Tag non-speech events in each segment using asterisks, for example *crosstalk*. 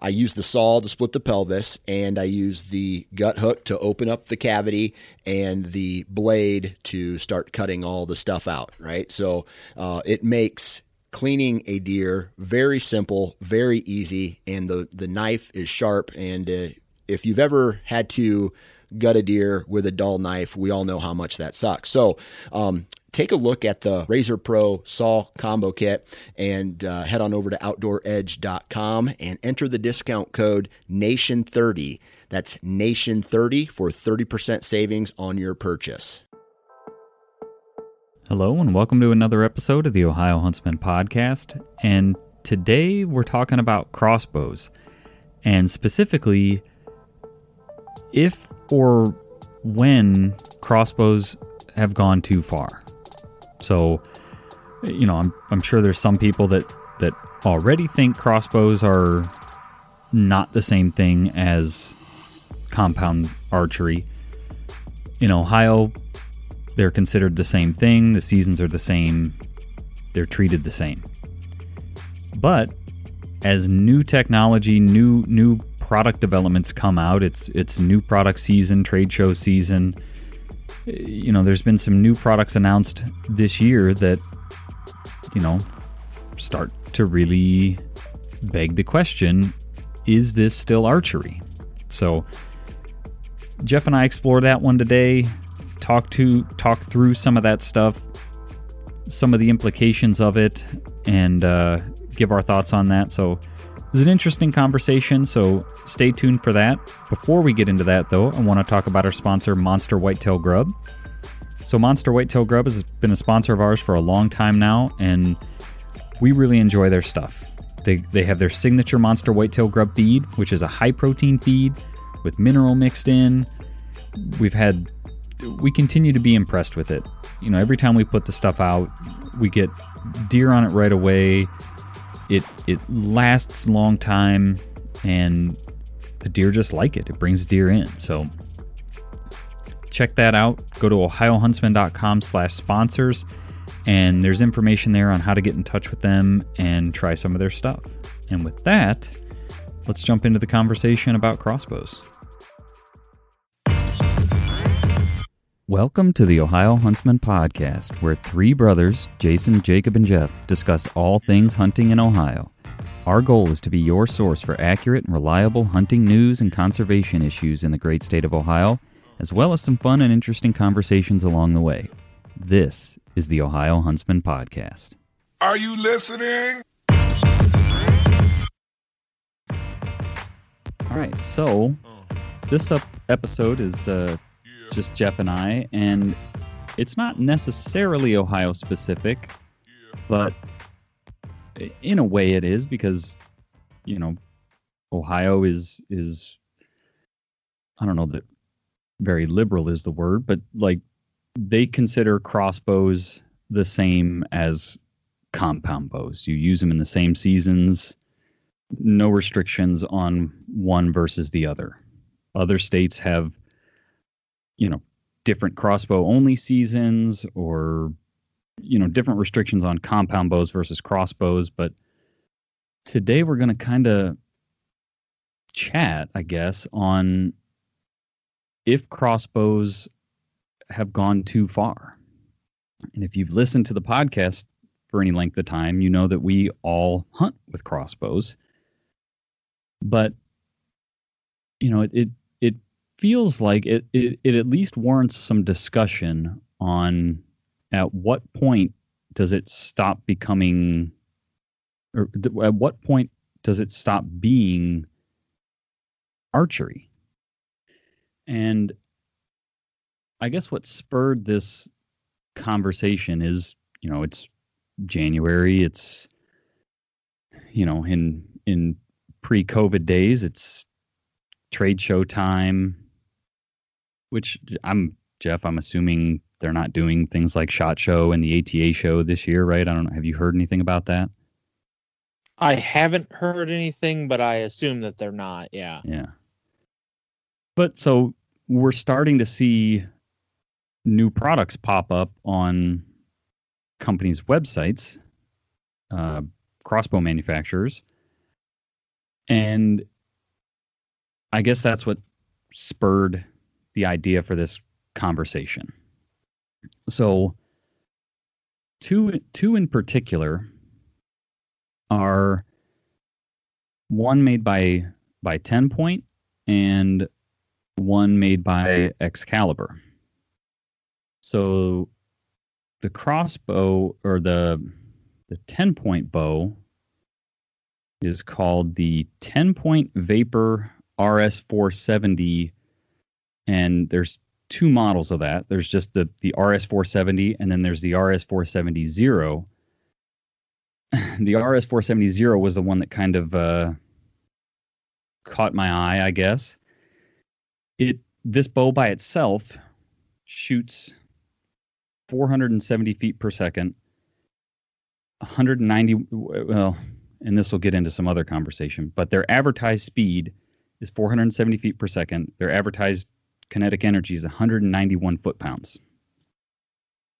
I use the saw to split the pelvis, and I use the gut hook to open up the cavity, and the blade to start cutting all the stuff out. Right, so uh, it makes cleaning a deer very simple, very easy, and the the knife is sharp. And uh, if you've ever had to gut a deer with a dull knife, we all know how much that sucks. So um, take a look at the Razor Pro Saw Combo Kit and uh, head on over to OutdoorEdge.com and enter the discount code NATION30. That's NATION30 for 30% savings on your purchase. Hello, and welcome to another episode of the Ohio Huntsman Podcast. And today we're talking about crossbows, and specifically if or when crossbows have gone too far. So, you know, I'm I'm sure there's some people that that already think crossbows are not the same thing as compound archery. In Ohio, they're considered the same thing. The seasons are the same. They're treated the same. But as new technology, new new product developments come out, it's it's new product season, trade show season you know, there's been some new products announced this year that, you know, start to really beg the question is this still archery? So, Jeff and I explore that one today, talk to talk through some of that stuff, some of the implications of it, and uh, give our thoughts on that. So it was an interesting conversation, so stay tuned for that. Before we get into that, though, I want to talk about our sponsor, Monster Whitetail Grub. So, Monster Whitetail Grub has been a sponsor of ours for a long time now, and we really enjoy their stuff. They, they have their signature Monster Whitetail Grub feed, which is a high protein feed with mineral mixed in. We've had, we continue to be impressed with it. You know, every time we put the stuff out, we get deer on it right away it it lasts a long time, and the deer just like it. It brings deer in. So check that out. Go to ohiohuntsman.com slash sponsors, and there's information there on how to get in touch with them and try some of their stuff. And with that, let's jump into the conversation about crossbows. Welcome to the Ohio Huntsman Podcast, where three brothers, Jason, Jacob, and Jeff, discuss all things hunting in Ohio. Our goal is to be your source for accurate and reliable hunting news and conservation issues in the great state of Ohio, as well as some fun and interesting conversations along the way. This is the Ohio Huntsman Podcast. Are you listening? All right, so this episode is uh, just Jeff and I, and it's not necessarily Ohio specific, but in a way it is because you know Ohio is is I don't know that very liberal is the word, but like they consider crossbows the same as compound bows. You use them in the same seasons, no restrictions on one versus the other. Other states have you know different crossbow only seasons or you know different restrictions on compound bows versus crossbows, but today we're going to kind of chat, I guess, on if crossbows have gone too far. And if you've listened to the podcast for any length of time, you know that we all hunt with crossbows. But you know, it it, feels like it, it it at least warrants some discussion on at what point does it stop becoming or at what point does it stop being archery? And I guess what spurred this conversation is, you know, it's January, it's you know, in in pre-COVID days, it's trade show time, which I'm Jeff, I'm assuming they're not doing things like Shot Show and the ATA show this year, right? I don't know. Have you heard anything about that? I haven't heard anything, but I assume that they're not. Yeah. Yeah. But so we're starting to see new products pop up on companies' websites, uh, crossbow manufacturers. And I guess that's what spurred the idea for this conversation. So, two two in particular are one made by by Ten Point and one made by Excalibur. So the crossbow or the the 10 point bow is called the 10 point Vapor RS470 and there's two models of that. There's just the the RS470 and then there's the RS470 Xero. the RS470 Xero was the one that kind of uh, caught my eye, I guess. It this bow by itself shoots 470 feet per second, 190 well, and this will get into some other conversation, but their advertised speed is 470 feet per second. Their advertised kinetic energy is 191 foot pounds.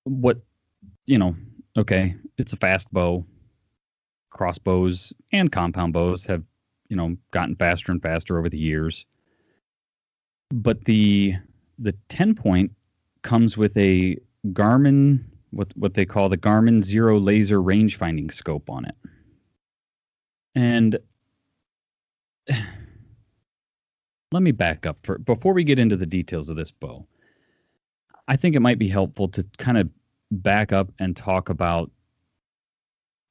What, you know, okay, it's a fast bow. Crossbows and compound bows have, you know, gotten faster and faster over the years. But the the 10 point comes with a Garmin what what they call the Garmin Xero Laser range finding scope on it. And let me back up for before we get into the details of this bow. I think it might be helpful to kind of back up and talk about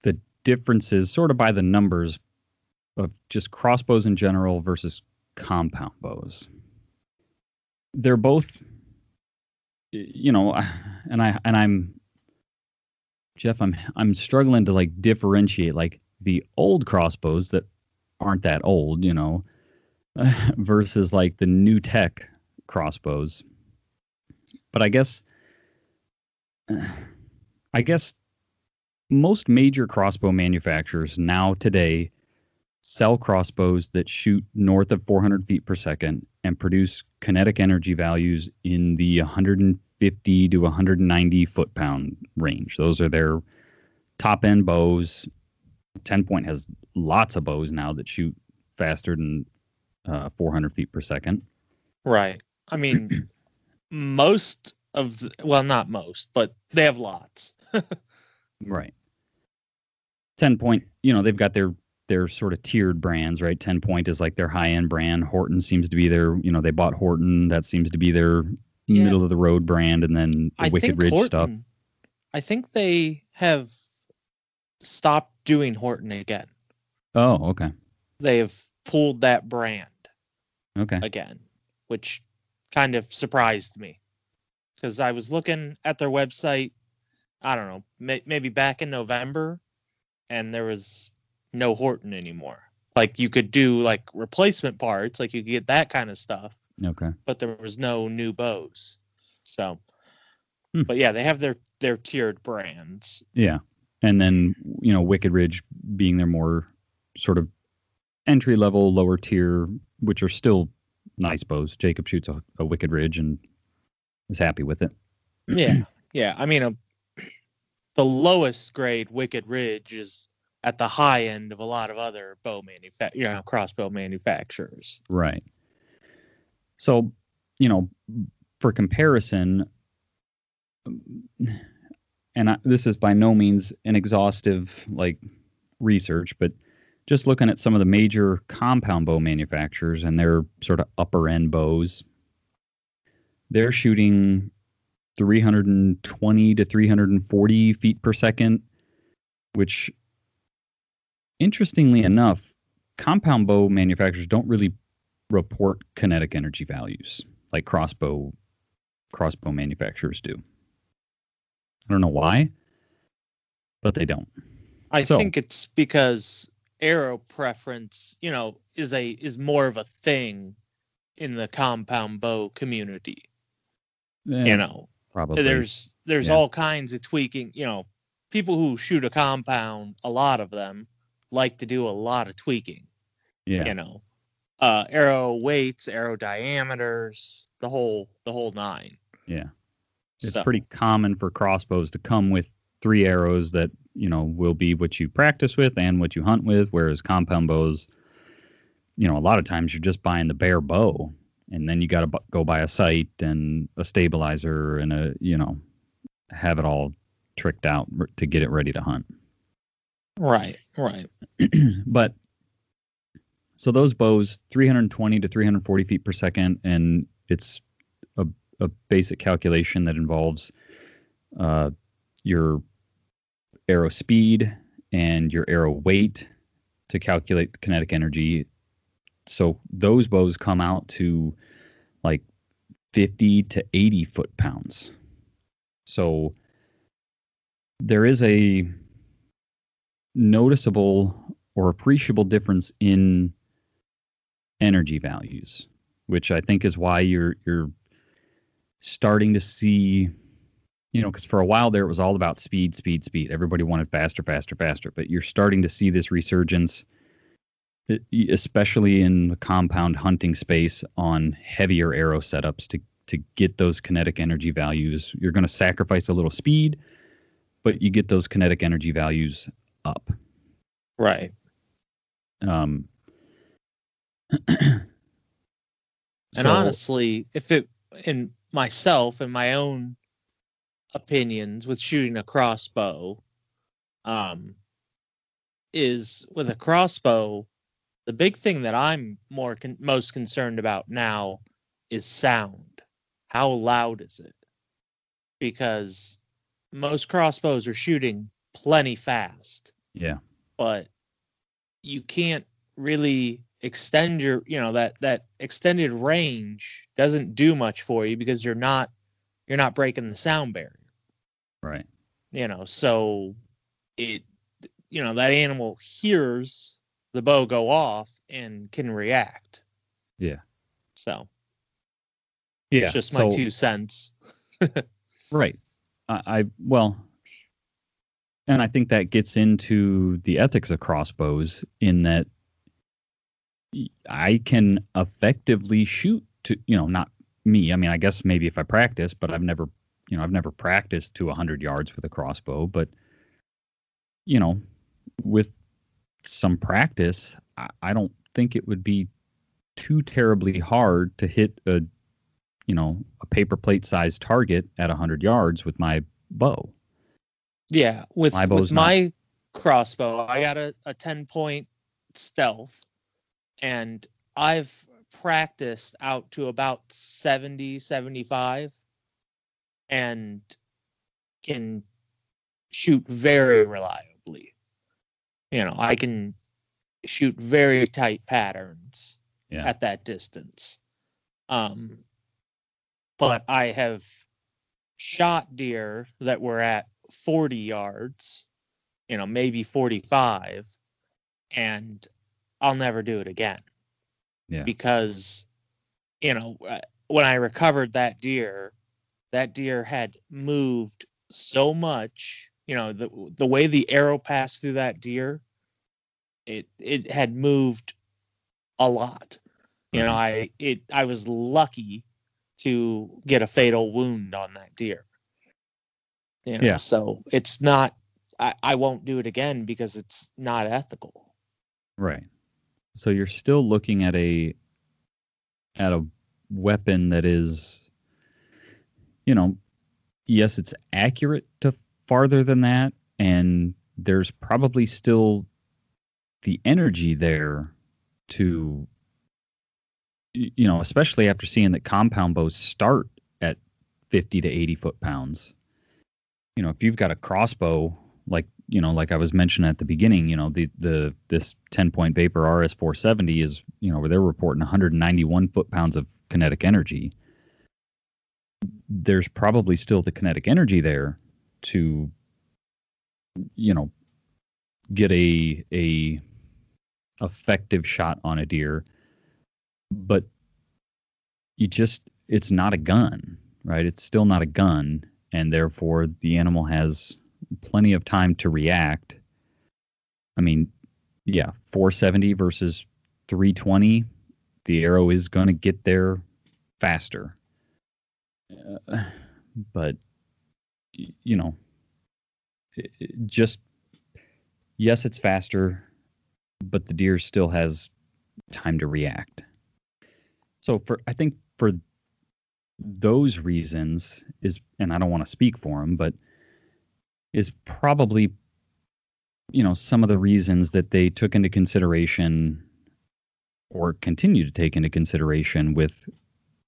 the differences, sort of by the numbers, of just crossbows in general versus compound bows. They're both, you know, *sighs* and I and I'm Jeff. I'm I'm struggling to like differentiate like the old crossbows that aren't that old, you know, *laughs* versus like the new tech crossbows. But I guess *sighs* I guess most major crossbow manufacturers now today sell crossbows that shoot north of 400 feet per second and produce kinetic energy values in the 150 to 190 foot pound range. Those are their top end bows. 10 point has lots of bows now that shoot faster than uh, 400 feet per second. Right. I mean, *clears throat* most of the, well, not most, but they have lots. *laughs* right. 10 point, you know, they've got their their sort of tiered brands, right? 10 point is like their high end brand. Horton seems to be their, you know, they bought Horton. That seems to be their yeah. middle of the road brand. And then the I Wicked Ridge Horton, stuff. I think they have stopped doing Horton again. Oh, okay. They have pulled that brand. Okay. Again, which kind of surprised me because I was looking at their website. I don't know, may, maybe back in November, and there was no Horton anymore. Like you could do like replacement parts, like you could get that kind of stuff. Okay. But there was no new bows. So, hmm. but yeah, they have their their tiered brands. Yeah, and then you know Wicked Ridge being their more sort of entry level, lower tier, which are still nice bows. Jacob shoots a, a Wicked Ridge and is happy with it. yeah, yeah. I mean, a the lowest grade Wicked Ridge is at the high end of a lot of other bow manufa- you know, crossbow manufacturers. Right. So, you know, for comparison, and I, this is by no means an exhaustive like research, but just looking at some of the major compound bow manufacturers and their sort of upper end bows, they're shooting 320 to 340 feet per second, which, interestingly enough, compound bow manufacturers don't really report kinetic energy values like crossbow crossbow manufacturers do. I don't know why, but they don't. I So- think it's because arrow preference, you know, is a is more of a thing in the compound bow community. Eh, You know, probably there's there's yeah. all kinds of tweaking. You know, people who shoot a compound, a lot of them like to do a lot of tweaking. yeah, You know, uh, arrow weights, arrow diameters, the whole the whole nine. yeah. It's So- pretty common for crossbows to come with three arrows that you know will be what you practice with and what you hunt with, whereas compound bows, you know, a lot of times you're just buying the bare bow, and then you got to bu- go buy a sight and a stabilizer and a you know have it all tricked out r- to get it ready to hunt. Right, right. *clears throat* but so those bows 320 to 340 feet per second and it's a, a basic calculation that involves uh, your arrow speed and your arrow weight to calculate the kinetic energy. So those bows come out to like 50 to 80 foot pounds. So there is a noticeable or appreciable difference in energy values, which I think is why you're you're starting to see, you know, because for a while there it was all about speed, speed, speed. Everybody wanted faster, faster, faster. But you're starting to see this resurgence, especially in the compound hunting space, on heavier arrow setups to to get those kinetic energy values. You're going to sacrifice a little speed, but you get those kinetic energy values up. Right. Um, And so- honestly, if it in myself and my own opinions with shooting a crossbow, um, is with a crossbow, the big thing that I'm more con- most concerned about now is sound. How loud is it? Because most crossbows are shooting plenty fast yeah, but you can't really extend your you know that that extended range doesn't do much for you because you're not you're not breaking the sound barrier right. you know so it you know that animal hears the bow go off and can react Yeah. so Yeah, it's just my so- two cents *laughs* Right. I, I well, and I think that gets into the ethics of crossbows in that I can effectively shoot to you know not me. I mean, I guess maybe if I practice, but I've never you know I've never practiced to hundred yards with a crossbow. But you know, with some practice, I, I don't think it would be too terribly hard to hit a you know a paper plate sized target at 100 yards with my bow Yeah, with My with my crossbow, I got a, a 10 point stealth and I've practiced out to about 70, 75 and can shoot very reliably. You know, I can shoot very tight patterns Yeah. at that distance. Um, but I have shot deer that were at 40 yards, you know, maybe 45, and I'll never do it again. Yeah. Because, you know, uh, when I recovered that deer, that deer had moved so much, you know, the the way the arrow passed through that deer, it it had moved a lot. You know, I it I was lucky to get a fatal wound on that deer. You know? Yeah. So it's not. I, I won't do it again because it's not ethical. Right. So you're still looking at a at a weapon that is you know, yes, it's accurate to farther than that and there's probably still the energy there to you know, especially after seeing that compound bows start at 50 to 80 foot pounds. You know, if you've got a crossbow like you know, like I was mentioning at the beginning, you know, the the this 10 point Vapor RS 470 is, you know, where they're reporting 191 foot pounds of kinetic energy. There's probably still the kinetic energy there to, you know, get a a effective shot on a deer, but you just it's not a gun, right? It's still not a gun, and therefore the animal has plenty of time to react. I mean, yeah, 470 versus 320, the arrow is going to get there faster. Uh, but, you know, it- it just, yes, it's faster, but the deer still has time to react. So, for, I think for those reasons is, and I don't want to speak for them, but is probably you know some of the reasons that they took into consideration or continue to take into consideration with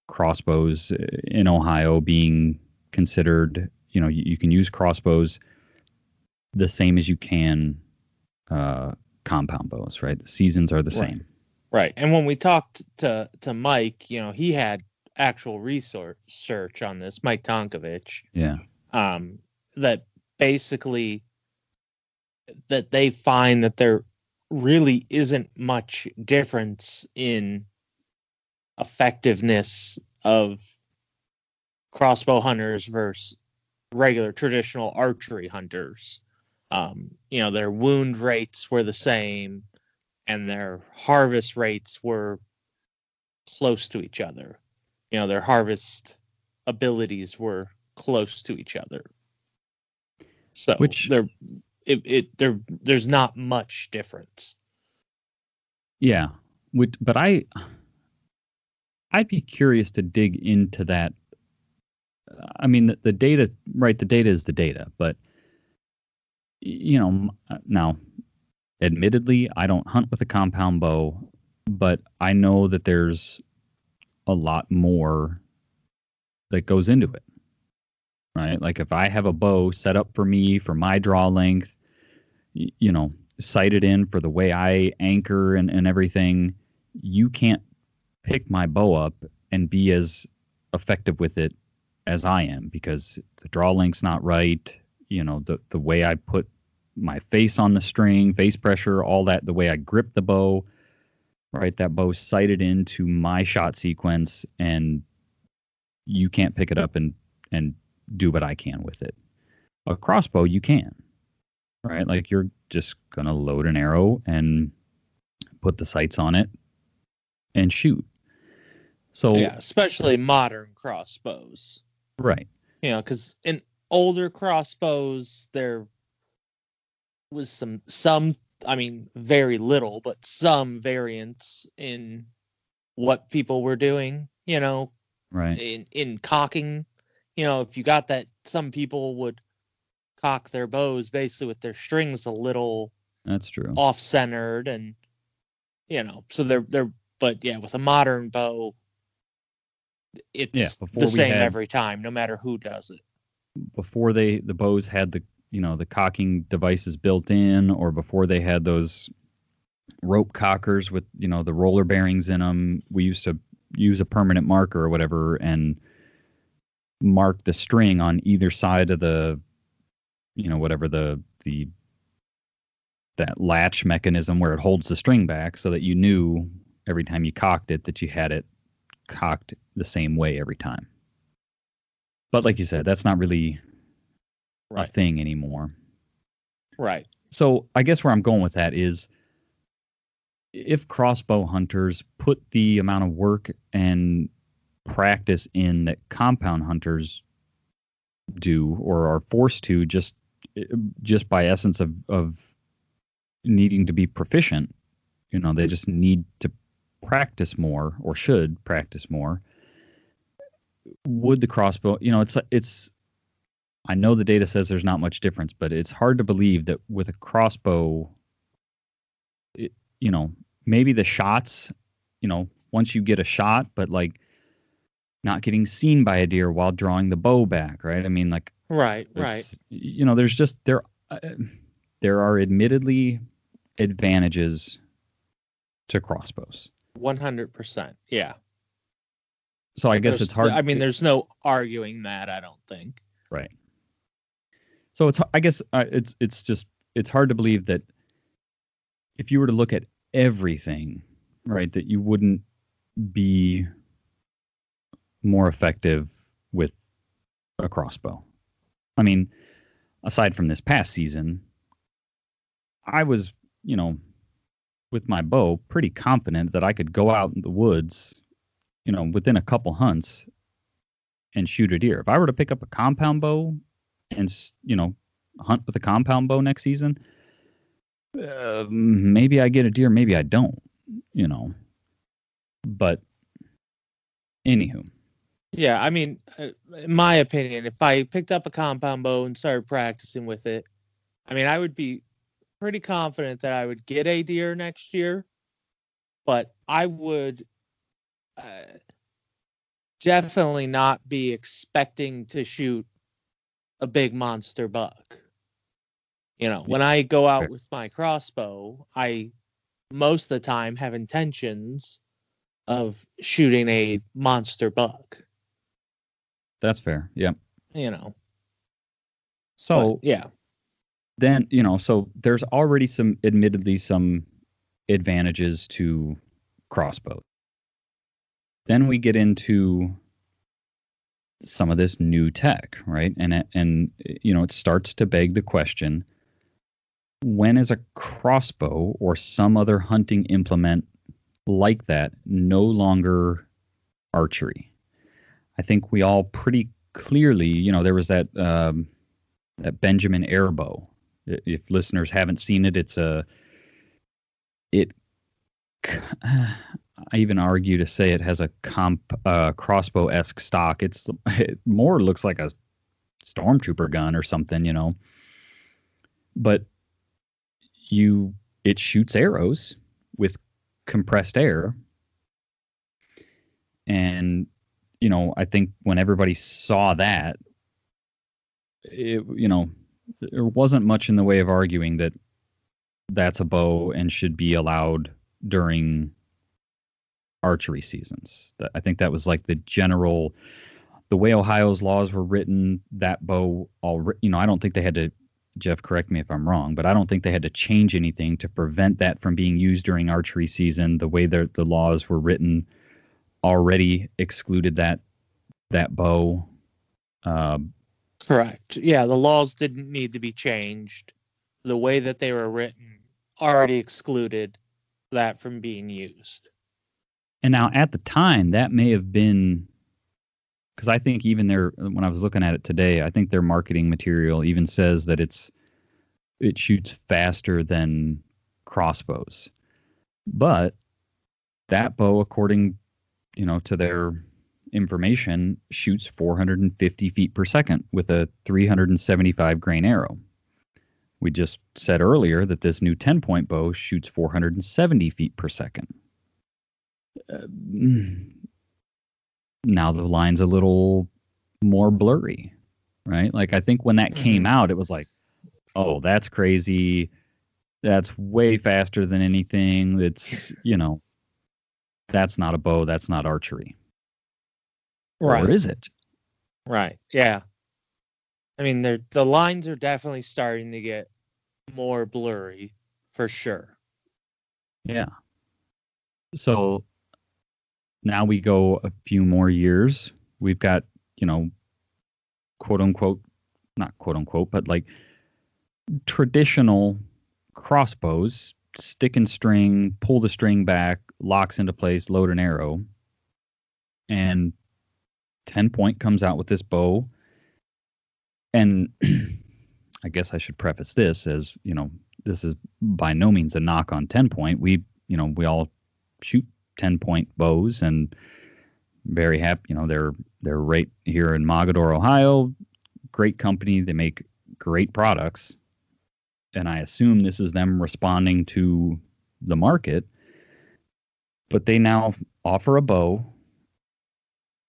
crossbows in Ohio being considered you know you, you can use crossbows the same as you can uh, compound bows right the seasons are the Right. same Right. And when we talked to to Mike, you know, he had actual research search on this, Mike Tonkovich, yeah um, that basically that they find that there really isn't much difference in effectiveness of crossbow hunters versus regular traditional archery hunters. Um, you know, their wound rates were the same and their harvest rates were close to each other. You know, their harvest abilities were close to each other. So Which- there it, it there there's not much difference. Yeah, would but I I'd be curious to dig into that. I mean, the, the data, right? The data is the data, but you know, uh, now, admittedly, I don't hunt with a compound bow, but I know that there's a lot more that goes into it, right? Like if I have a bow set up for me for my draw length, you know, sighted in for the way I anchor and, and everything, you can't pick my bow up and be as effective with it as I am because the draw length's not right. You know, the the way I put my face on the string, face pressure, all that, the way I grip the bow, right? That bow sighted into my shot sequence and you can't pick it up and and do what I can with it. A crossbow you can. Right? Like you're just gonna load an arrow and put the sights on it and shoot. So Yeah, especially modern crossbows. right. You know, because in older crossbows there was some some I mean very little, but some variance in what people were doing. You know, Right. in in cocking. You know, if you got that, some people would cock their bows basically with their strings a little That's true. off centered and you know so they're they're but yeah with a modern bow it's Yeah, the same had- every time no matter who does it Before they the bows had the you know the cocking devices built in, or before they had those rope cockers with you know the roller bearings in them, we used to use a permanent marker or whatever and mark the string on either side of the you know whatever the the that latch mechanism where it holds the string back so that you knew every time you cocked it that you had it cocked the same way every time. But like you said, that's not really a thing anymore. right So I guess where I'm going with that is if crossbow hunters put the amount of work and practice in that compound hunters do or are forced to just just by essence of of needing to be proficient. You know, they just need to practice more or should practice more. Would the crossbow, you know, it's it's I know the data says there's not much difference, but it's hard to believe that with a crossbow it, you know, maybe the shots, you know, once you get a shot, but like not getting seen by a deer while drawing the bow back, right? I mean, like right, right. You know, there's just there uh, there are admittedly advantages to crossbows. One hundred percent, yeah. So I guess there's, it's hard. I mean, there's no arguing that. I don't think. Right. So it's I guess uh, it's it's just it's hard to believe that if you were to look at everything, right, that you wouldn't be more effective with a crossbow. I mean, aside from this past season, I was, you know, with my bow pretty confident that I could go out in the woods, you know, within a couple hunts and shoot a deer. If I were to pick up a compound bow and, you know, hunt with a compound bow next season, uh, maybe I get a deer, maybe I don't, you know. But anywho, yeah, I mean, uh, in my opinion, if I picked up a compound bow and started practicing with it, I mean, I would be pretty confident that I would get a deer next year, but I would uh, definitely not be expecting to shoot a big monster buck. You know, when I go out with my crossbow, I most of the time have intentions of shooting a monster buck. That's fair. Yeah. You know. So but, yeah. Then you know, so there's already some, admittedly, some advantages to crossbow. Then we get into some of this new tech, right? And and you know, it starts to beg the question: When is a crossbow or some other hunting implement like that no longer archery? I think we all pretty clearly, you know, there was that um, that Benjamin airbow. If listeners haven't seen it, it's a it. *sighs* I even argue to say it has a comp uh, crossbow esque stock. It's it more looks like a stormtrooper gun or something, you know. But you it shoots arrows with compressed air and you know, I think when everybody saw that, it, you know, there wasn't much in the way of arguing that that's a bow and should be allowed during archery seasons. I think that was like the general, the way Ohio's laws were written. That bow, all you know, I don't think they had to. Jeff, correct me if I'm wrong, but I don't think they had to change anything to prevent that from being used during archery season. The way that the laws were written already excluded that that bow. Um, Correct. Yeah, the laws didn't need to be changed. The way that they were written already excluded that from being used. And now at the time, that may have been because I think even their when I was looking at it today, I think their marketing material even says that it's it shoots faster than crossbows. But that bow, according you know to their information, shoots 450 feet per second with a 375 grain arrow. We just said earlier that this new 10 point bow shoots 470 feet per second. Uh, now the line's a little more blurry, right? Like I think when that mm-hmm. came out, it was like, oh, that's crazy. That's way faster than anything. That's, you know, that's not a bow. That's not archery. Right. Or is it? Right. Yeah. I mean, they the lines are definitely starting to get more blurry for sure. Yeah. So now we go a few more years. We've got, you know, quote unquote, not quote unquote, but like traditional crossbows, stick and string, pull the string back, locks into place, load an arrow. And 10 point comes out with this bow and *clears throat* I guess I should preface this as you know this is by no means a knock on ten point. We you know we all shoot ten point bows and very happy. You know they're they're right here in Mogadore, Ohio. Great company. They make great products, and I assume this is them responding to the market. But they now offer a bow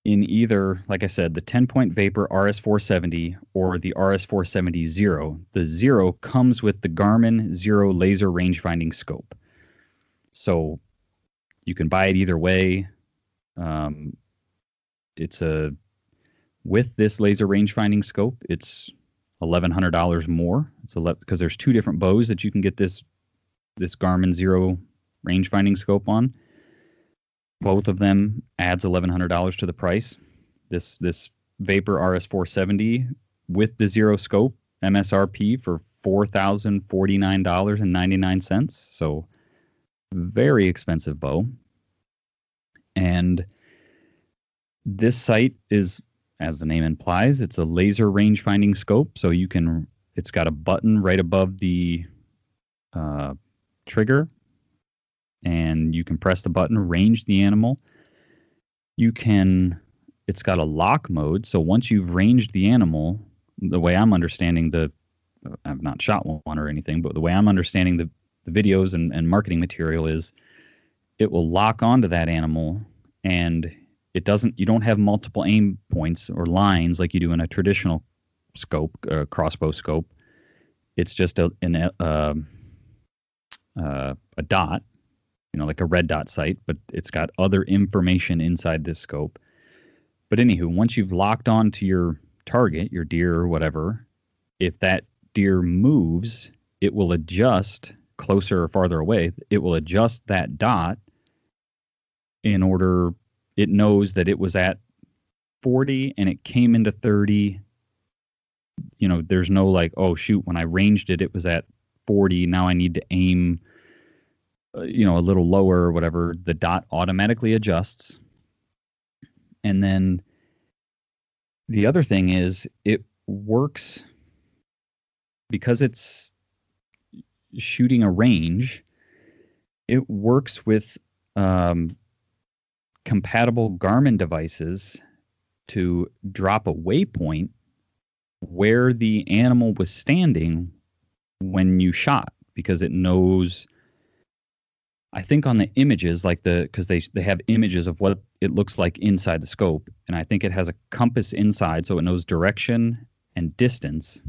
in either, like I said, the 10 point Vapor RS470 or the RS470 Xero. The Xero comes with the Garmin Xero laser range finding scope. So you can buy it either way. Um, it's a with this laser range finding scope, it's eleven hundred dollars more. It's because there's two different bows that you can get this this Garmin Xero range finding scope on. Both of them adds $1100 to the price. This this vapor rs470 with the zero scope msrp for $4049.99 so very expensive bow. And this site is as the name implies it's a laser range finding scope so you can it's got a button right above the uh, trigger and you can press the button, range the animal. You can, it's got a lock mode. So once you've ranged the animal, the way I'm understanding the, I've not shot one or anything, but the way I'm understanding the, the videos and, and marketing material is it will lock onto that animal and it doesn't, you don't have multiple aim points or lines like you do in a traditional scope, uh, crossbow scope. It's just a, an, uh, uh, a dot you know, like a red dot sight, but it's got other information inside this scope. But anywho, once you've locked on to your target, your deer or whatever, if that deer moves, it will adjust closer or farther away. It will adjust that dot in order it knows that it was at 40 and it came into 30. You know, there's no like, oh shoot, when I ranged it, it was at 40. Now I need to aim uh, you know a little lower or whatever the dot automatically adjusts and then the other thing is it works because it's shooting a range it works with um, compatible garmin devices to drop a waypoint where the animal was standing when you shot because it knows I think on the images, like the because they they have images of what it looks like inside the scope, and I think it has a compass inside, so it knows direction and distance.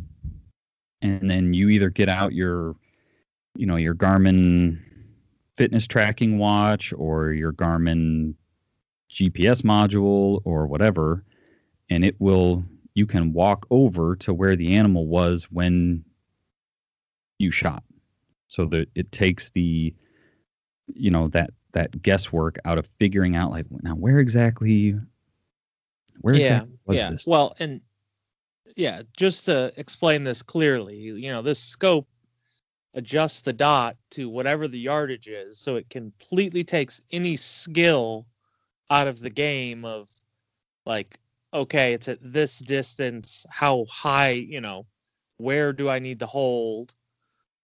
And then you either get out your, you know, your Garmin fitness tracking watch or your Garmin GPS module or whatever, and it will you can walk over to where the animal was when you shot. So that it takes the you know that that guesswork out of figuring out like now where exactly where yeah, exactly was yeah. this well and yeah just to explain this clearly you know this scope adjusts the dot to whatever the yardage is so it completely takes any skill out of the game of like okay it's at this distance how high you know where do i need to hold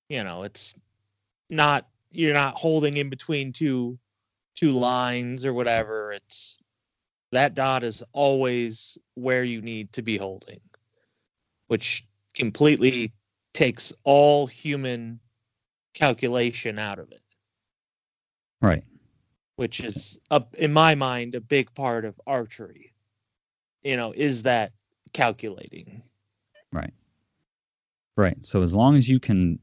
you know it's not you're not holding in between two two lines or whatever. It's that dot is always where you need to be holding, which completely takes all human calculation out of it. Right. Which is in my mind a big part of archery. You know, is that calculating. Right. Right. So as long as you can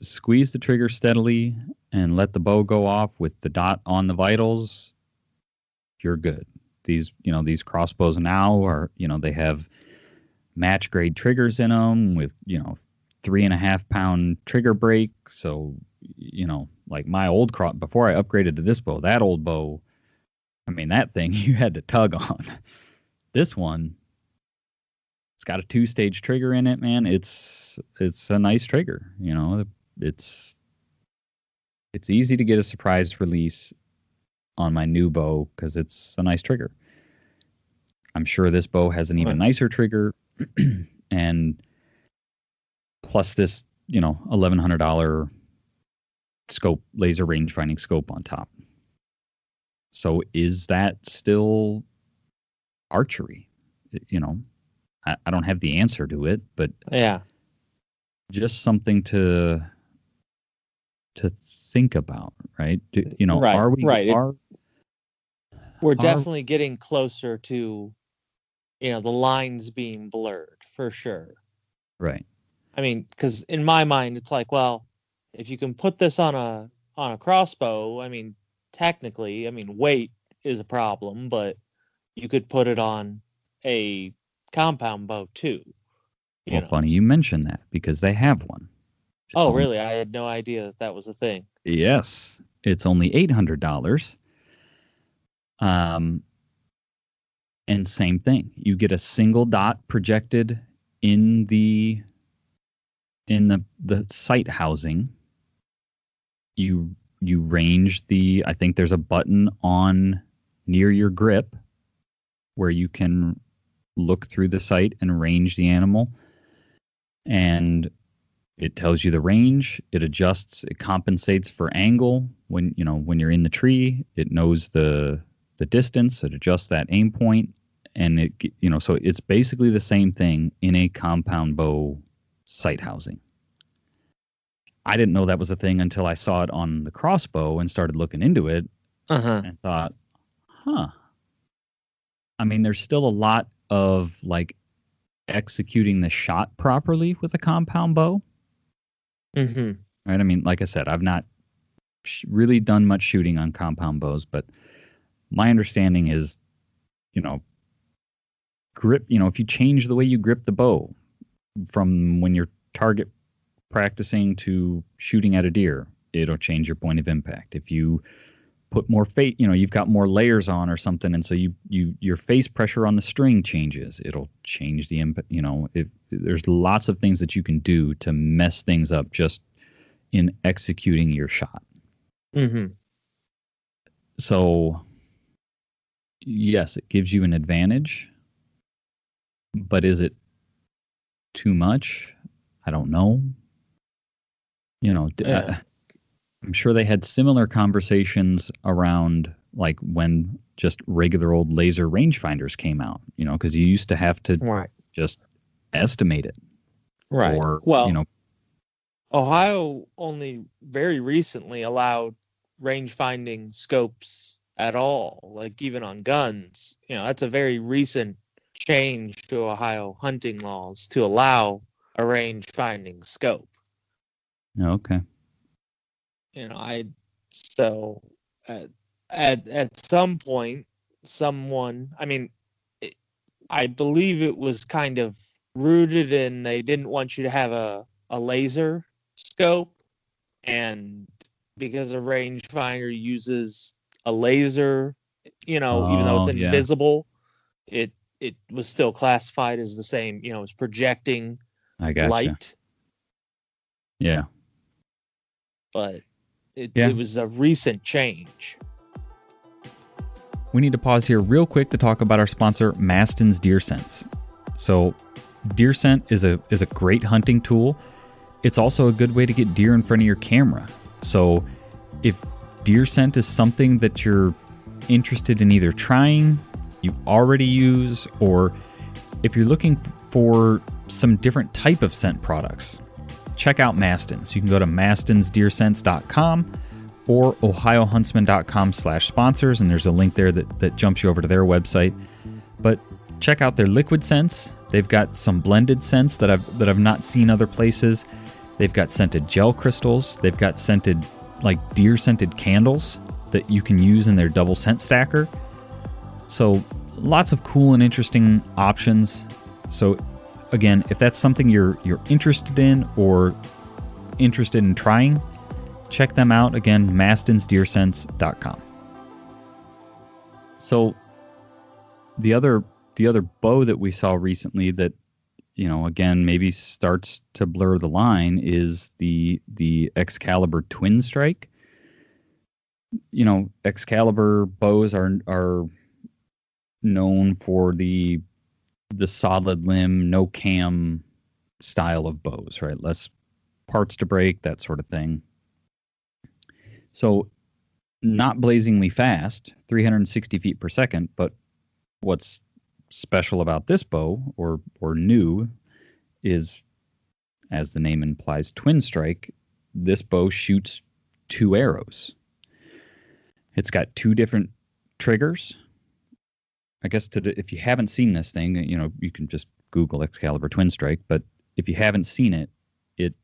squeeze the trigger steadily and let the bow go off with the dot on the vitals, you're good. These, you know, these crossbows now are, you know, they have match grade triggers in them with, you know, three and a half pound trigger break. So, you know, like my old crop before I upgraded to this bow, that old bow, I mean, that thing *laughs* you had to tug on. this one, it's got a two stage trigger in it, man. It's it's a nice trigger. You know, it's it's easy to get a surprise release on my new bow because it's a nice trigger. I'm sure this bow has an even nicer trigger. *clears throat* and plus this, you know, eleven hundred dollar scope laser range finding scope on top. So is that still archery? You know, I, I don't have the answer to it, but Yeah. just something to to think about, right? Do, you know, Right, are we right. It- are We're Are- definitely getting closer to, you know, the lines being blurred for sure. right? I mean, because in my mind, it's like, well, if you can put this on a on a crossbow, I mean, technically, I mean, weight is a problem, but you could put it on a compound bow too. you Well, know. funny you mentioned that because they have one. It's Oh, only- really? I had no idea that, that was a thing. Yes, it's only eight hundred dollars. Um, and same thing, you get a single dot projected in the in the the sight housing. You you range the. I think there's a button on near your grip where you can look through the sight and range the animal, and it tells you the range. It adjusts it compensates for angle. When you know when you're in the tree it knows the the distance. It adjusts that aim point. And it you know so it's basically the same thing in a compound bow sight housing i didn't know that was a thing until i saw it on the crossbow and started looking into it Uh huh. and thought huh i mean there's still a lot of like executing the shot properly with a compound bow hmm right? I mean, like I said, I've not sh- really done much shooting on compound bows, but my understanding is, you know, grip, you know, if you change the way you grip the bow from when you're target practicing to shooting at a deer, it'll change your point of impact. If you put more face, you know, you've got more layers on or something, and so you you your face pressure on the string changes. It'll change the impact. You know, if there's lots of things that you can do to mess things up just in executing your shot. hmm So, yes, it gives you an advantage, but is it too much? I don't know. You know, Yeah. uh, I'm sure they had similar conversations around like when just regular old laser rangefinders came out, you know, because you used to have to Right. just estimate it. Right. Or, well, you know, Ohio only very recently allowed range finding scopes at all, like even on guns. You know, that's a very recent change to Ohio hunting laws to allow a range finding scope. Oh, okay. You know, I so at at, at some point someone, I mean, it, I believe it was kind of rooted in they didn't want you to have a a laser scope and because a rangefinder uses a laser you know even though oh, it's Oh, yeah. invisible it it was still classified as the same you know it's projecting I got light Yeah. But it, Yeah. it was a recent change We need to pause here real quick to talk about our sponsor, Maston's Deer Scents. So, Deer Scent is a is a great hunting tool. It's also a good way to get deer in front of your camera. So, if Deer Scent is something that you're interested in either trying, you already use, or if you're looking for some different type of scent products, check out Maston's. You can go to mastonsdeerscents.com or ohiohuntsman.com slash sponsors and there's a link there that, that jumps you over to their website. But check out their liquid scents. They've got some blended scents that i've that i've not seen other places. They've got scented gel crystals. They've got scented like deer scented candles that you can use in their double scent stacker. So lots of cool and interesting options. So again if that's something you're you're interested in or interested in trying check them out again mastonsdeerscents.com so the other the other bow that we saw recently that you know again maybe starts to blur the line is the the excalibur twin strike. You know excalibur bows are are known for the the solid limb, no cam style of bows, right? Less parts to break, that sort of thing. So, not blazingly fast, 360 feet per second, but what's special about this bow or or new is as the name implies twin strike this bow shoots two arrows it's got two different triggers i guess to if you haven't seen this thing you know you can just google excalibur twin strike but if you haven't seen it it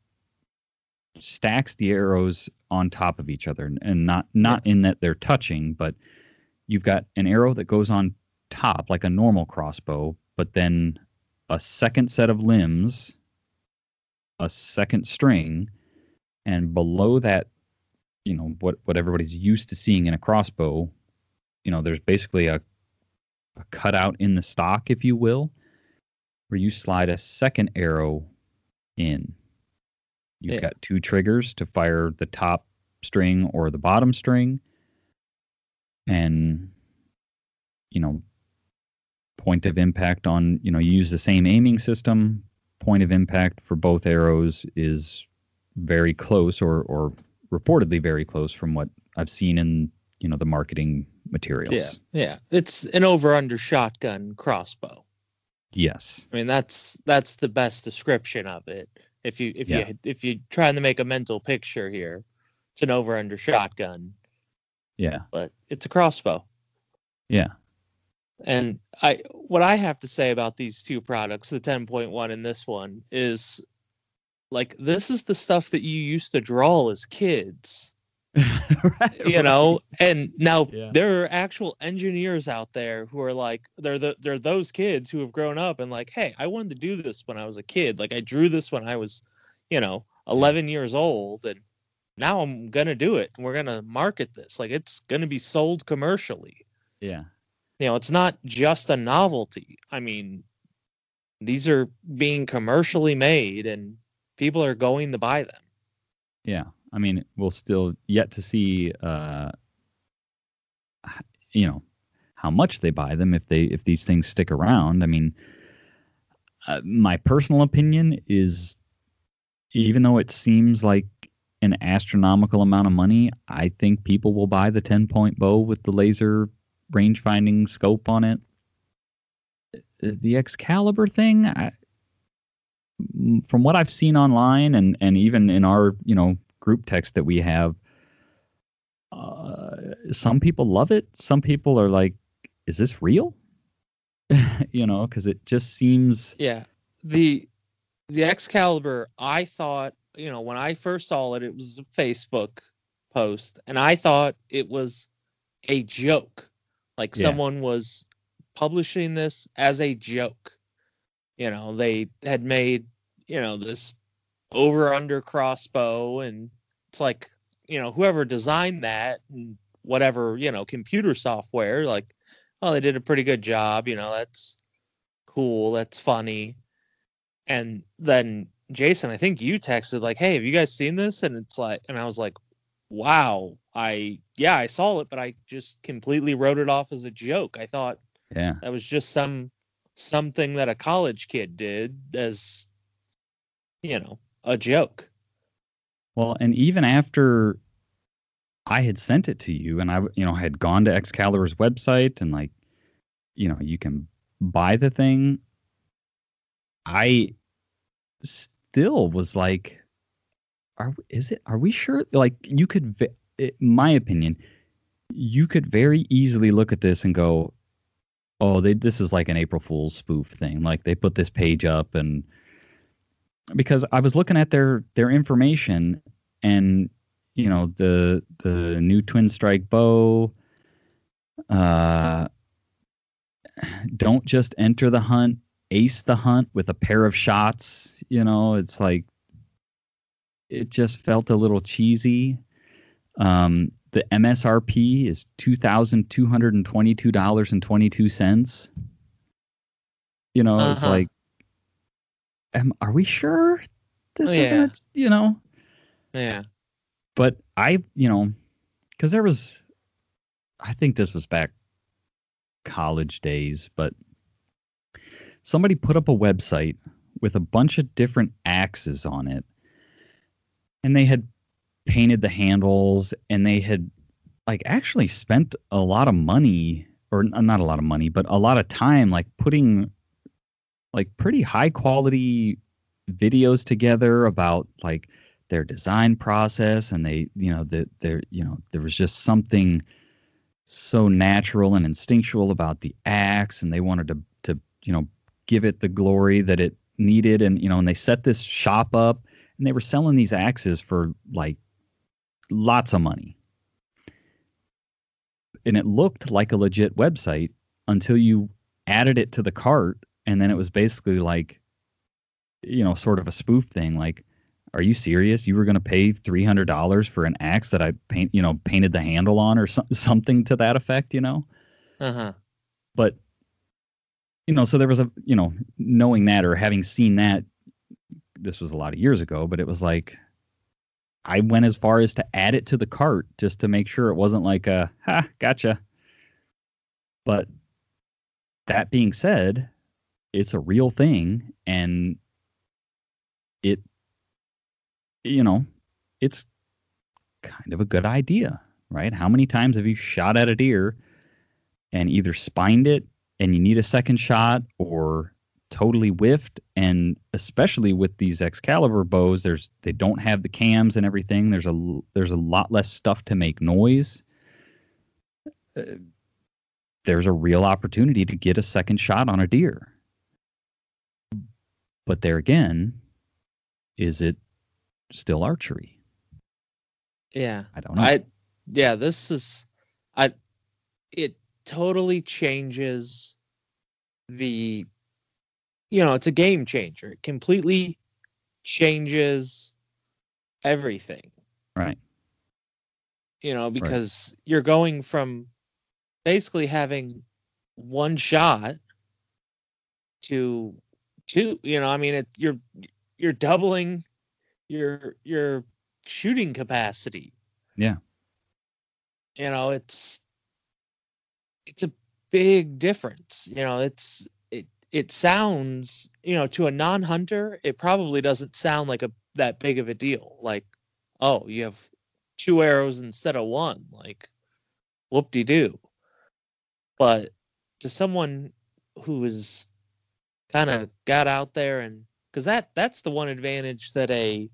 stacks the arrows on top of each other and not not in that they're touching but you've got an arrow that goes on top like a normal crossbow, but then a second set of limbs, a second string, and below that, you know, what what everybody's used to seeing in a crossbow, you know, there's basically a a cutout in the stock, if you will, where you slide a second arrow in. You've Yeah. got two triggers to fire the top string or the bottom string. And you know, point of impact on, you know, you use the same aiming system. Point of impact for both arrows is very close or or reportedly very close from what I've seen in, you know, the marketing materials. Yeah, yeah. It's an over under shotgun crossbow. Yes. I mean, that's that's the best description of it. If you if Yeah. you if you're trying to make a mental picture here, it's an over under shotgun, Yeah. but it's a crossbow. Yeah. And I what I have to say about these two products, the TenPoint and this one, is like this is the stuff that you used to draw as kids. Right, *laughs* you know and now *laughs* Yeah. there are actual engineers out there who are like they're the, they're those kids who have grown up and like hey i wanted to do this when i was a kid. Like i drew this when i was you know 11 years old and now i'm gonna do it. And we're gonna market this. Like it's gonna be sold commercially. Yeah. you know it's not just a novelty. I mean these are being commercially made and people are going to buy them. Yeah. I mean, we'll still yet to see, uh, you know, how much they buy them if they if these things stick around. I mean, uh, my personal opinion is, even though it seems like an astronomical amount of money, I think people will buy the ten point bow with the laser range finding scope on it. Uh, The Excalibur thing, I, from what I've seen online and and even in our you know group text that we have, uh, some people love it. Some people are like, "Is this real?" *laughs* you know, because it just seems Yeah. The the Excalibur, I thought, you know, when I first saw it, it was a Facebook post, and I thought it was a joke. Like Yeah. someone was publishing this as a joke. You know, they had made, you know, this over under crossbow, and it's like, you know, whoever designed that and whatever, you know, computer software, like, oh, they did a pretty good job, you know, that's cool, that's funny. And then Jason, I think you texted like, "Hey, have you guys seen this?" And it's like, and I was like, "Wow, I yeah, I saw it, but I just completely wrote it off as a joke. I thought yeah, that was just some something that a college kid did as you know, a joke." Well, and even after I had sent it to you, and I, you know, had gone to Excalibur's website, and like, you know, you can buy the thing. I still was like, "Are is it? Are we sure?" Like, you could, in my opinion, you could very easily look at this and go, "Oh, they, this is like an April Fool's spoof thing. Like, they put this page up and." Because I was looking at their their information and you know the the new twin strike bow uh don't just enter the hunt ace the hunt with a pair of shots you know it's like it just felt a little cheesy um the MSRP is two thousand two hundred and twenty two dollars and twenty two cents you know it's Uh-huh. like am, are we sure this Oh, isn't yeah. it you know Yeah. but I, you know, because there was, I think this was back college days, but somebody put up a website with a bunch of different axes on it, and they had painted the handles, and they had like actually spent a lot of money, or not a lot of money, but a lot of time, like putting like pretty high quality videos together about like their design process and they you know that there you know there was just something so natural and instinctual about the axe and they wanted to to you know give it the glory that it needed and you know and they set this shop up and they were selling these axes for like lots of money. And it looked like a legit website until you added it to the cart and then it was basically like you know sort of a spoof thing like are you serious? You were going to pay $300 for an axe that i paint you know painted the handle on or so, something to that effect you know? Uh-huh. but you know so there was a you know knowing that or having seen that this was a lot of years ago but it was like i went as far as to add it to the cart just to make sure it wasn't like a ha gotcha. But that being said it's a real thing and it you know it's kind of a good idea right? How many times have you shot at a deer and either spined it and you need a second shot or totally whiffed? And especially with these excalibur bows there's they don't have the cams and everything. There's a there's a lot less stuff to make noise. Uh, there's a real opportunity to get a second shot on a deer but there again is it still archery Yeah. i don't know I yeah, this is I it totally changes the you know, it's a game changer. It completely changes everything. right You know, because you're going from basically having one shot to two, you know, I mean it you're you're doubling your your shooting capacity. Yeah. You know, it's it's a big difference. You know, it's it it sounds, you know, to a non-hunter, it probably doesn't sound like a that big of a deal. Like, oh, you have two arrows instead of one. Like, whoop-de-doo. But to someone who is kind of got out there and because that that's the one advantage that a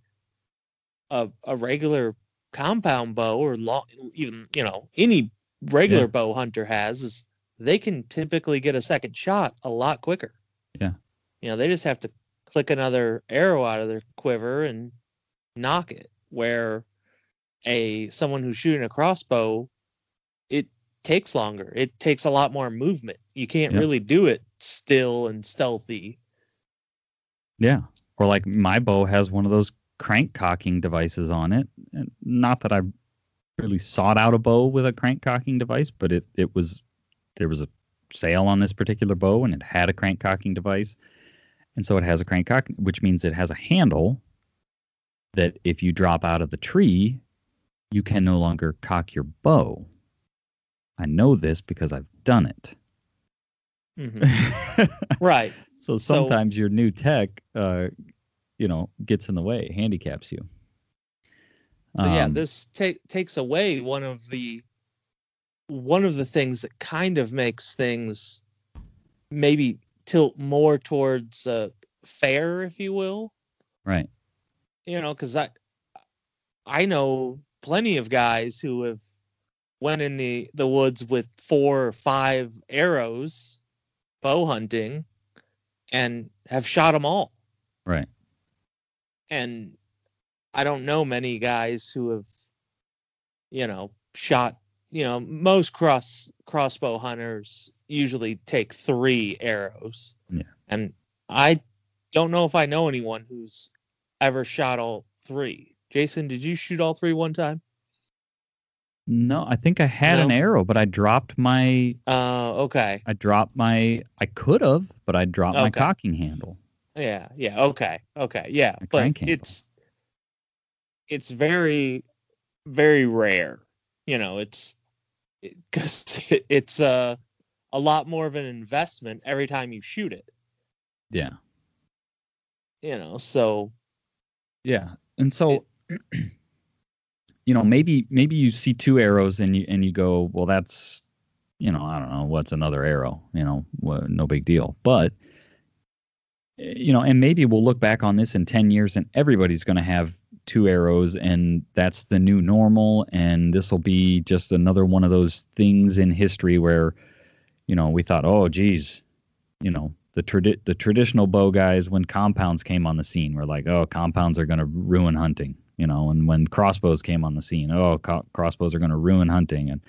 a, a regular compound bow or long, even you know any regular Yeah. bow hunter has is they can typically get a second shot a lot quicker. Yeah. You know, they just have to click another arrow out of their quiver and knock it. Where a someone who's shooting a crossbow, it takes longer. It takes a lot more movement. You can't Yeah. really do it still and stealthy. Yeah. Or like my bow has one of those crank cocking devices on it. And not that I really sought out a bow with a crank cocking device, but it, it was there was a sale on this particular bow and it had a crank cocking device. And so it has a crank cock, which means it has a handle that if you drop out of the tree, you can no longer cock your bow. I know this because I've done it. Mhm. right. *laughs* So So- sometimes your new tech, uh, you know, gets in the way, handicaps you. So yeah, Um, this ta- takes away one of the one of the things that kind of makes things maybe tilt more towards uh, fair, if you will. right. You know, because I I know plenty of guys who have went in the the woods with four or five arrows, bow hunting, and have shot them all. Right. and I don't know many guys who have, you know, shot. You know, most cross crossbow hunters usually take three arrows. Yeah. And I don't know if I know anyone who's ever shot all three. Jason, did you shoot all three one time? No, I think I had an arrow, but I dropped my Uh, okay. I dropped my I could have, but I dropped my cocking handle. Yeah, yeah, okay, okay, yeah, A but it's it's very very rare. You know, it's because *laughs* it's uh, a lot more of an investment every time you shoot it. Yeah. You know, so Yeah. And so *clears throat* you know, maybe maybe you see two arrows and you and you go, well that's you know, I don't know, what's another arrow, you know, no big deal. But eh, you know, and maybe we'll look back on this in 10 years and everybody's going to have two arrows and that's the new normal and this will be just another one of those things in history where you know, we thought, "Oh, geez, you know, the tradi- the traditional bow guys when compounds came on the scene were like, oh, compounds are going to ruin hunting, you know, and when crossbows came on the scene, oh, co- crossbows are going to ruin hunting, and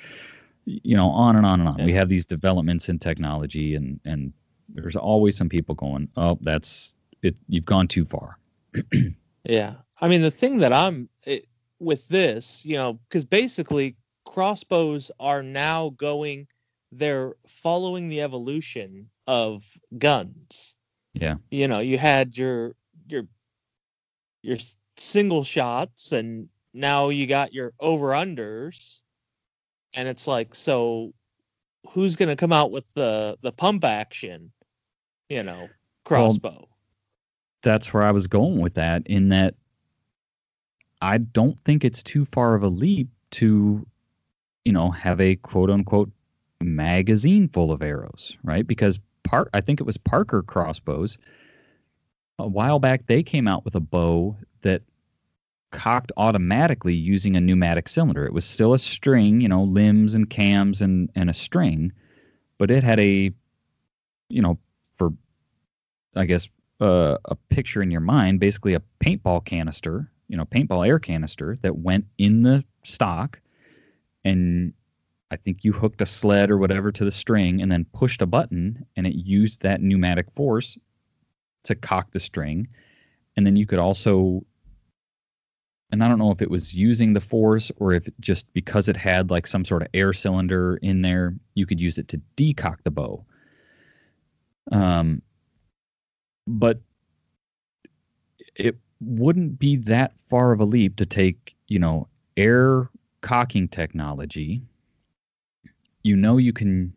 you know, on and on and on. Yeah. We have these developments in technology, and and there's always some people going, oh, that's it. You've gone too far. *clears throat* Yeah. I mean, the thing that I'm it, with this, you know, because basically crossbows are now going, they're following the evolution of guns. Yeah. You know, you had your your your single shots, and now you got your over unders, and it's like, so who's gonna come out with the the pump action? You know, crossbow. that's where I was going with that. In that, I don't think it's too far of a leap to, you know, have a quote unquote magazine full of arrows, right? Because part, I think it was Parker crossbows. A while back, they came out with a bow that cocked automatically using a pneumatic cylinder. It was still a string, you know, limbs and cams and and a string, but it had a, you know, for, I guess uh, a picture in your mind, basically a paintball canister, you know, paintball air canister that went in the stock, and I think you hooked a sled or whatever to the string and then pushed a button, and it used that pneumatic force to cock the string, and then you could also. And I don't know if it was using the force or if just because it had like some sort of air cylinder in there, you could use it to decock the bow. Um, but it wouldn't be that far of a leap to take, you know, air cocking technology. You know, you can,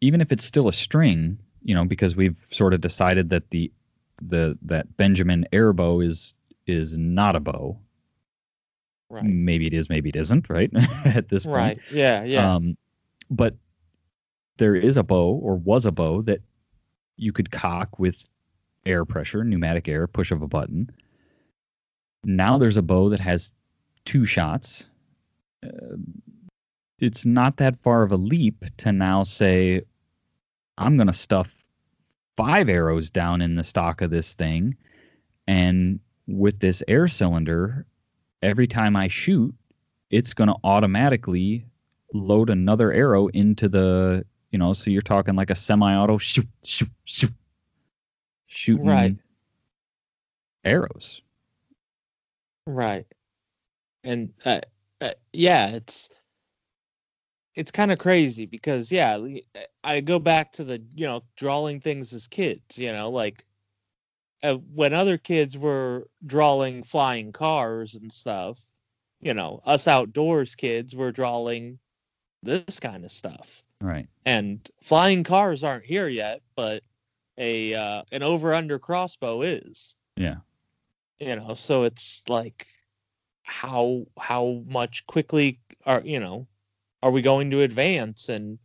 even if it's still a string, you know, because we've sort of decided that the the that Benjamin air bow is is not a bow. Right. Maybe it is, maybe it isn't, right? *laughs* At this point, Right. Yeah. Yeah. um, but there is a bow or was a bow that you could cock with air pressure, pneumatic air, push of a button. Now there's a bow that has two shots. Uh, it's not that far of a leap to now say, I'm going to stuff five arrows down in the stock of this thing. And with this air cylinder, every time I shoot, it's going to automatically load another arrow into the, you know, so you're talking like a semi-auto shoot, shoot, shoot, shooting Right. arrows. Right. And uh, uh, yeah, it's it's kind of crazy because yeah, I go back to the you know drawing things as kids, you know, like uh, when other kids were drawing flying cars and stuff, you know, us outdoors kids were drawing this kind of stuff. Right. And flying cars aren't here yet, but a uh, an over under crossbow is Yeah. you know so it's like how how much quickly are you know are we going to advance and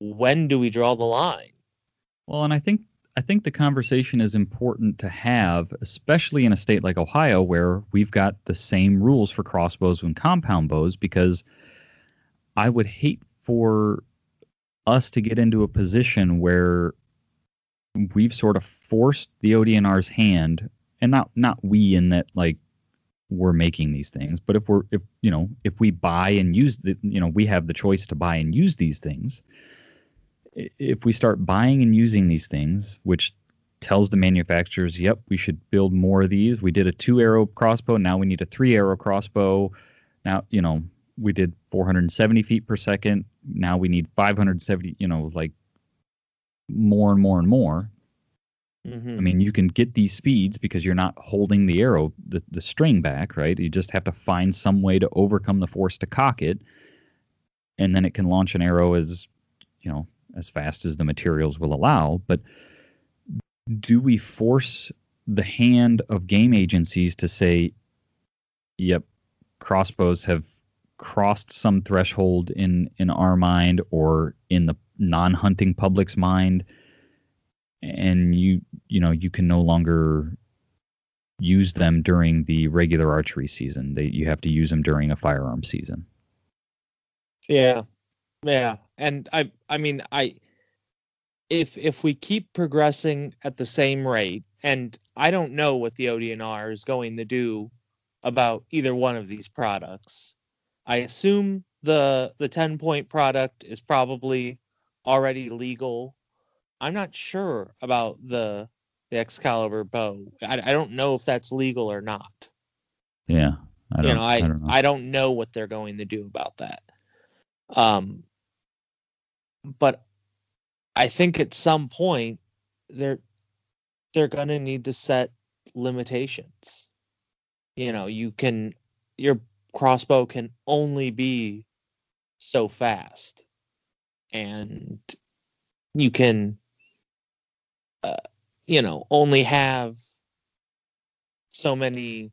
when do we draw the line Well, and I think I think the conversation is important to have, especially in a state like Ohio where we've got the same rules for crossbows and compound bows, because I would hate for us to get into a position where we've sort of forced the ODNR's hand, and not not we in that like we're making these things, but if we're if you know if we buy and use the you know we have the choice to buy and use these things if we start buying and using these things, which tells the manufacturers, yep, we should build more of these. We did a two arrow crossbow. Now we need a three arrow crossbow. Now, you know, we did 470 feet per second. Now we need 570, you know, like more and more and more. mm-hmm. I mean, you can get these speeds because you're not holding the arrow, the, the string back, right? You just have to find some way to overcome the force to cock it. And then it can launch an arrow as, you know, as fast as the materials will allow. But do we force the hand of game agencies to say, "Yep, crossbows have crossed some threshold in in our mind or in the non-hunting public's mind and you you know you can no longer use them during the regular archery season they you have to use them during a firearm season Yeah. Yeah. And I I mean I if if we keep progressing at the same rate and I don't know what the ODNR is going to do about either one of these products. I assume the the 10 point product is probably already legal. I'm not sure about the the Excalibur bow. I, I don't know if that's legal or not yeah i don't, you know, I, don't know I don't know what they're going to do about that. Um, but I think at some point they're they're gonna need to set limitations. You know, you can your crossbow can only be so fast, and you can, uh, you know, only have so many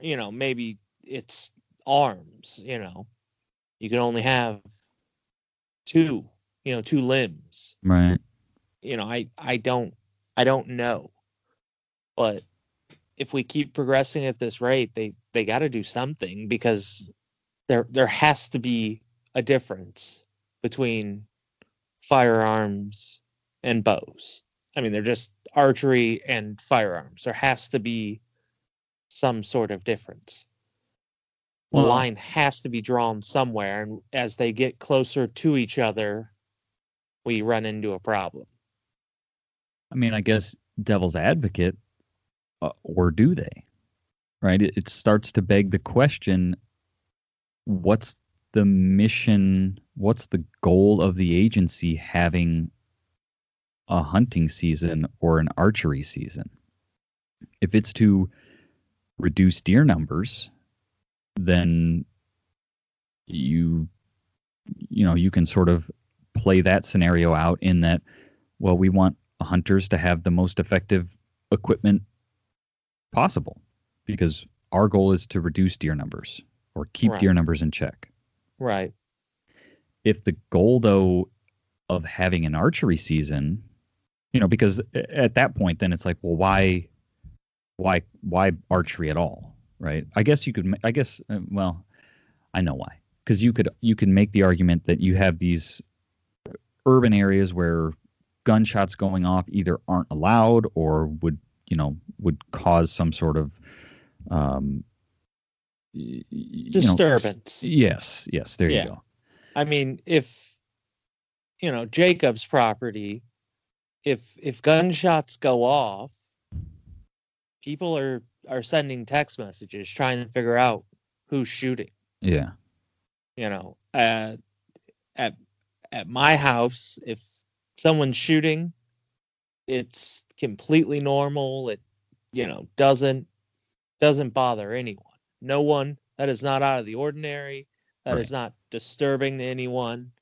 you know, maybe it's arms, you know. You can only have two, you know, two limbs. right You know, I I don't I don't know. But if we keep progressing at this rate, they they got to do something because there there has to be a difference between firearms and bows. I mean, they're just archery and firearms. There has to be some sort of difference. The Well- line has to be drawn somewhere, and as they get closer to each other, we run into a problem. I mean, I guess devil's advocate, uh, or do they? Right? It, it starts to beg the question what's the mission? What's the goal of the agency having a hunting season or an archery season? If it's to reduce deer numbers, then you you know you can sort of play that scenario out in that well we want hunters to have the most effective equipment possible because our goal is to reduce deer numbers or keep Right. deer numbers in check. Right. If the goal though of having an archery season, you know, because at that point then it's like, well, why, why, why archery at all, right? I guess you could, I guess, uh, well, I know why, because you could you can make the argument that you have these urban areas where gunshots going off either aren't allowed or would you know would cause some sort of um y- you know, Disturbance. yes, yes, there Yeah. you go. I mean, if you know Jacob's property, if if gunshots go off, people are are sending text messages trying to figure out who's shooting. Yeah. You know, uh, at at my house, if someone's shooting, it's completely normal. It you know doesn't doesn't bother anyone. No one that is not out of the ordinary. That is not disturbing to anyone.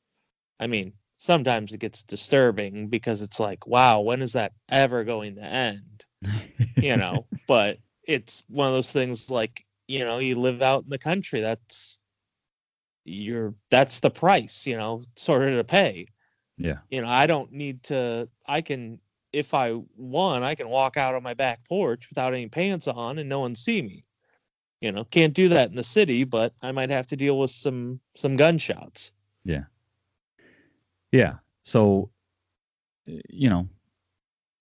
I mean, sometimes it gets disturbing because it's like, wow, when is that ever going to end? *laughs* You know, but it's one of those things like, you know, you live out in the country. That's you're that's the price, you know, sort of to pay. Yeah. You know, I don't need to I can if I want, I can walk out on my back porch without any pants on and no one see me. You know, can't do that in the city, but I might have to deal with some some gunshots. Yeah. Yeah. So, you know,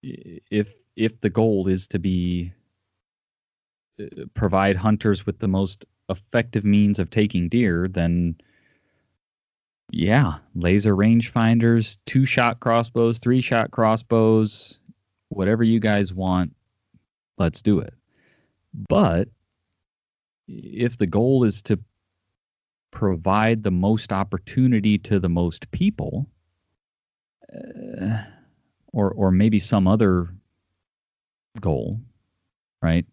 if if the goal is to be provide hunters with the most effective means of taking deer, then yeah, laser rangefinders, two shot crossbows, three shot crossbows, whatever you guys want, let's do it. But if the goal is to provide the most opportunity to the most people, uh, or or maybe some other goal, right?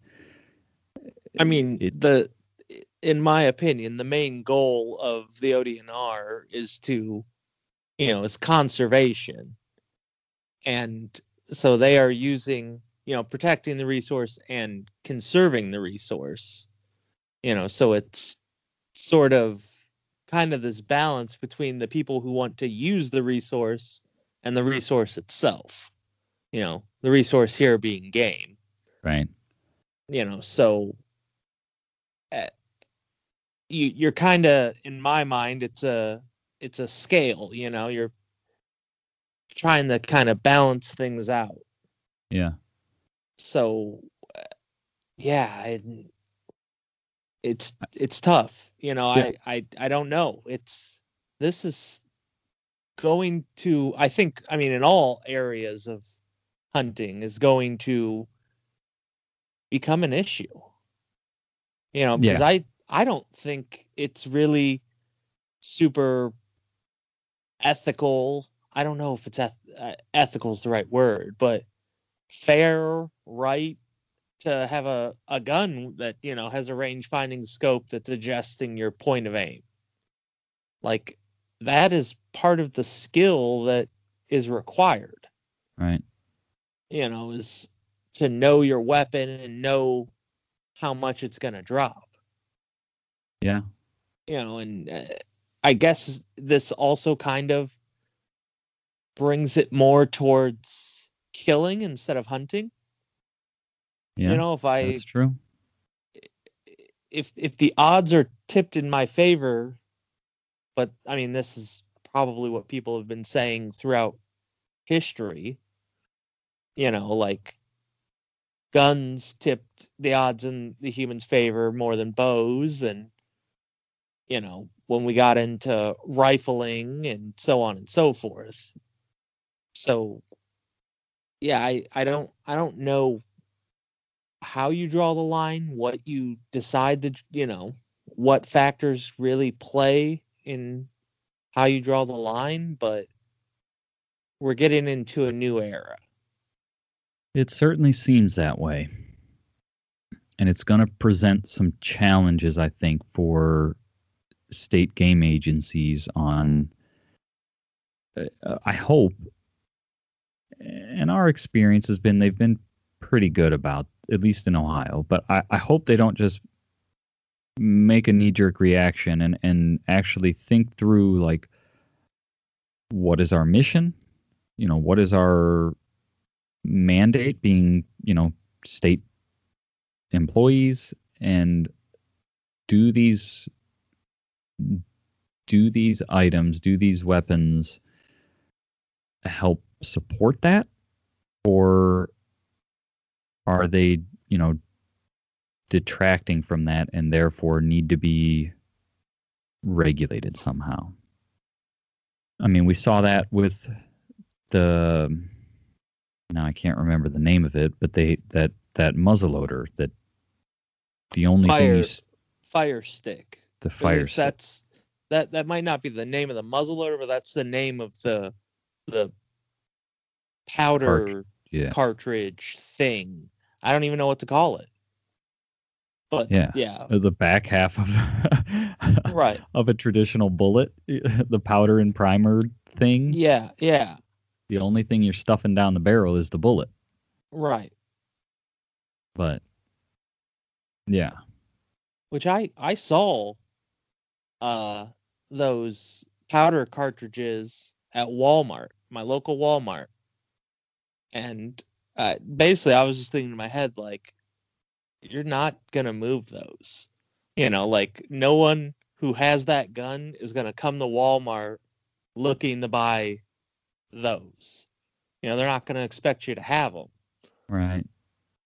I mean, It- the in my opinion, the main goal of the ODNR is to, you know, is conservation. And so they are using you know protecting the resource and conserving the resource you know so it's sort of kind of this balance between the people who want to use the resource and the resource itself you know the resource here being game Right. you know so you you're kind of in my mind it's a it's a scale you know? You're trying to kind of balance things out. Yeah. so uh, yeah it, it's it's tough you know? Yeah. I, I i don't know. It's this is going to i think i mean in all areas of hunting is going to become an issue you know because Yeah. i i don't think it's really super ethical i don't know if it's eth- uh, ethical is the right word but fair right to have a, a gun that you know has a range finding scope that's adjusting your point of aim like that is part of the skill that is required Right. you know is to know your weapon and know how much it's going to drop Yeah. you know and uh, i guess this also kind of brings it more towards killing instead of hunting Yeah. you know if i that's true. if if the odds are tipped in my favor, but I mean this is probably what people have been saying throughout history. You know, like guns tipped the odds in the humans' favor more than bows and you know, when we got into rifling and so on and so forth. So yeah, I I don't I don't know how you draw the line, what you decide that you know, what factors really play in how you draw the line, but we're getting into a new era. It certainly seems that way. And it's going to present some challenges, I think, for state game agencies on, uh, I hope, and our experience has been they've been pretty good about, at least in Ohio, but I, I hope they don't just make a knee jerk reaction and, and actually think through, like, what is our mission? You know, what is our mandate being, you know, state employees and do these do these items, do these weapons help support that or are they, you know, detracting from that and therefore need to be regulated somehow? I mean, we saw that with the now I can't remember the name of it, but they that that muzzleloader that the only thing Fire- you s- Fire stick. the fire stick. that's that that might not be the name of the muzzleloader, but that's the name of the the powder yeah cartridge thing. I don't even know what to call it. But Yeah. yeah, Uh, the back half of *laughs* right. of a traditional bullet, *laughs* the powder and primer thing. Yeah, yeah, The only thing you're stuffing down the barrel is the bullet. right. But yeah, Which I I saw uh those powder cartridges at Walmart, my local Walmart. And uh, basically I was just thinking in my head like you're not going to move those. You know, like no one who has that gun is going to come to Walmart looking to buy those. You know, they're not going to expect you to have them. right.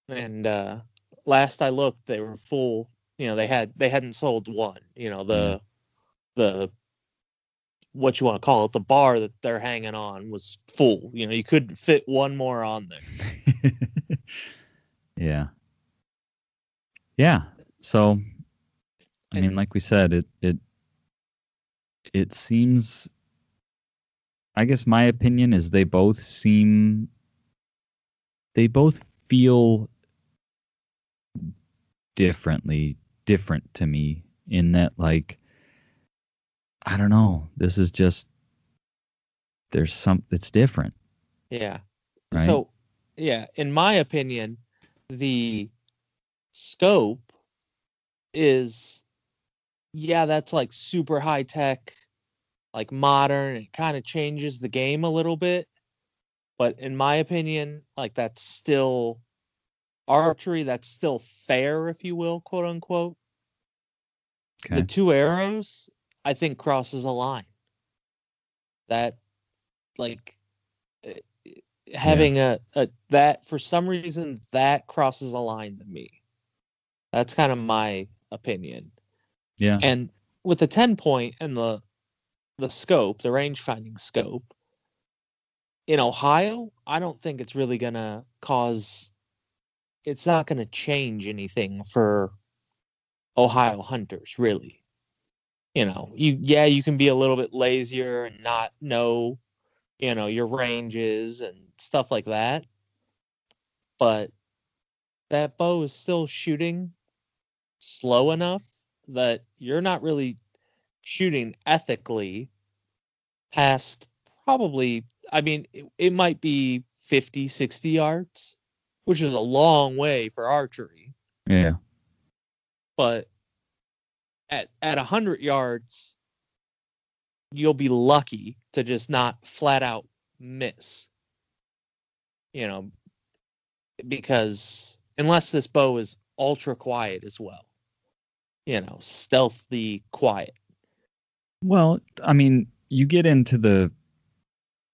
and uh last i looked they were full you know they had they hadn't sold one you know the the what you want to call it the bar that they're hanging on was full you know you could fit one more on there *laughs* yeah. Yeah. So I And- mean like we said it it it seems I guess my opinion is they both seem they both feel differently different to me in that like I don't know. This is just there's some it's different. Yeah. Right? So yeah, in my opinion, the scope is yeah, that's like super high tech, like modern. It kind of changes the game a little bit. But in my opinion, like that's still archery, that's still fair, if you will, quote unquote. Okay. The two arrows, I think, crosses a line. That, like, eh, having a, a that for some reason that crosses a line to me. That's kind of my opinion. yeah. And with the TenPoint and the the scope, the range finding scope in Ohio, I don't think it's really going to cause it's not going to change anything for Ohio hunters really. You know, you yeah, you can be a little bit lazier and not know, you know, your ranges and stuff like that. But that bow is still shooting slow enough that you're not really shooting ethically past probably i mean it, it might be 50 60 yards which is a long way for archery Yeah. but at at 100 yards you'll be lucky to just not flat out miss you know because unless this bow is ultra quiet as well you know stealthy quiet Well, I mean, you get into the.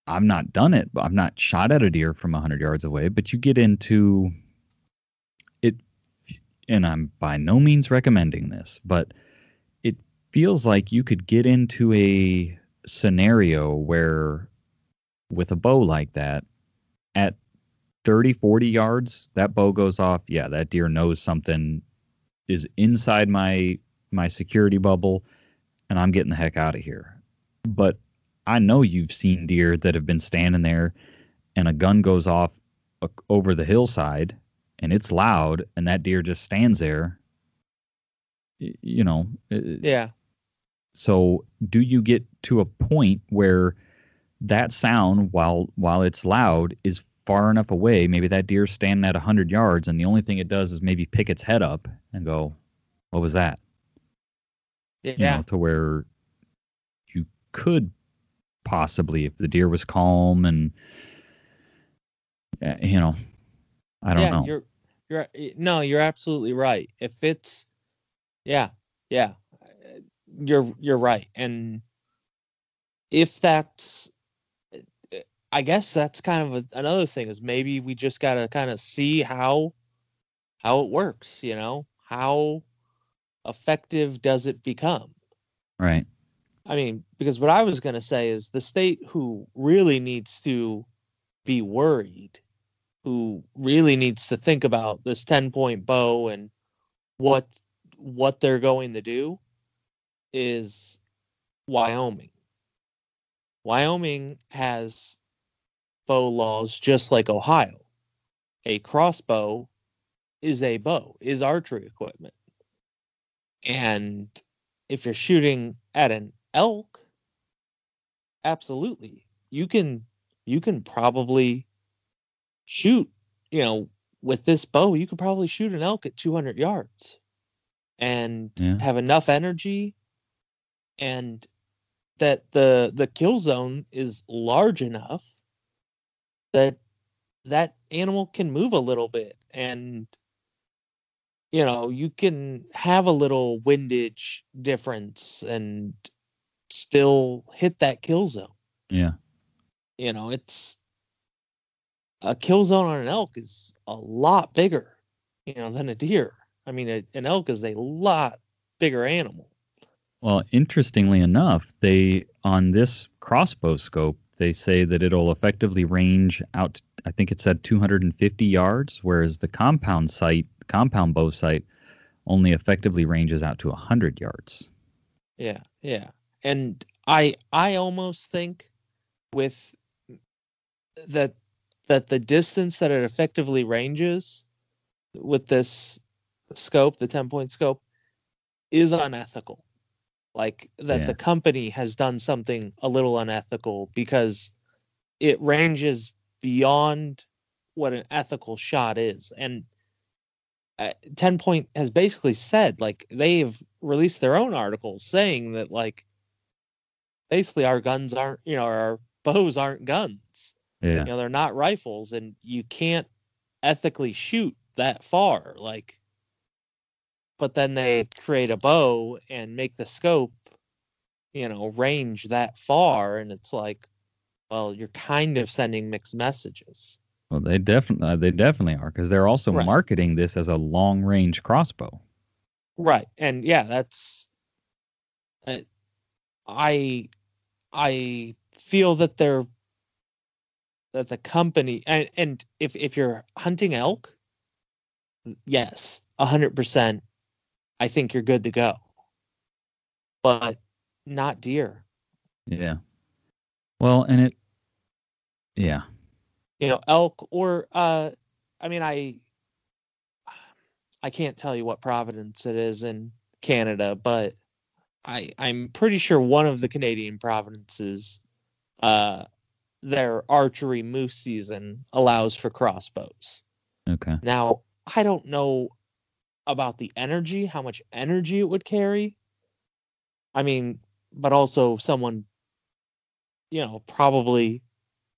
I've not done it, but I've not shot at a deer from 100 yards away, but you get into it, and I'm by no means recommending this, but it feels like you could get into a scenario where, with a bow like that, at 30, 40 yards, that bow goes off. Yeah, that deer knows something is inside my my security bubble and I'm getting the heck out of here. But I know you've seen deer that have been standing there and a gun goes off over the hillside and it's loud and that deer just stands there. You know, uh, yeah. So do you get to a point where that sound while while it's loud is far enough away? Maybe that deer's standing at 100 yards and the only thing it does is maybe pick its head up and go what was that? Yeah. You know, to where could possibly, if the deer was calm and, uh, you know, I don't yeah, know. You're you're eh, no, you're absolutely right. If it's yeah, yeah. uh, You're you're right. And if that's eh, I guess that's kind of a, another thing is maybe we just got to kind of see how how it works, you know? How effective does it become? Right. I mean, because what I was going to say is the state who really needs to be worried, who really needs to think about this TenPoint bow and what what they're going to do is Wyoming. Wyoming has bow laws just like Ohio. A crossbow is a bow, is archery equipment. And if you're shooting at an elk, absolutely. You can you can probably shoot, you know, with this bow, you could probably shoot an elk at 200 yards and Yeah. have enough energy and that the the kill zone is large enough that that animal can move a little bit and you know you can have a little windage difference and still hit that kill zone Yeah. you know it's a kill zone on an elk is a lot bigger you know than a deer i mean a, an elk is a lot bigger animal Well, interestingly enough, they on this crossbow scope, they say that it'll effectively range out. I think it said 250 yards, whereas the compound sight, compound bow sight, only effectively ranges out to 100 yards. Yeah, yeah. And I I almost think with that that the distance that it effectively ranges with this scope, the TenPoint scope, is unethical. Like that Yeah. the company has done something a little unethical because it ranges beyond what an ethical shot is. And uh, TenPoint has basically said, like, they've released their own articles saying that, like, basically our guns aren't, you know, our bows aren't guns. Yeah. You know, they're not rifles, and you can't ethically shoot that far. Like, but then they create a bow and make the scope, you know, range that far, and it's like, well, you're kind of sending mixed messages. Well, they definitely they definitely are because they're also Right. marketing this as a long range crossbow. Right. And yeah, that's uh, I I feel that they're that the company and and if if you're hunting elk, yes, a hundred percent, I think you're good to go. But not deer. Yeah. Well, and it. Yeah. you know elk or uh i mean i i can't tell you what providence it is in canada but i i'm pretty sure one of the canadian provinces uh their archery moose season allows for crossbows Okay. now i don't know about the energy how much energy it would carry i mean but also someone you know probably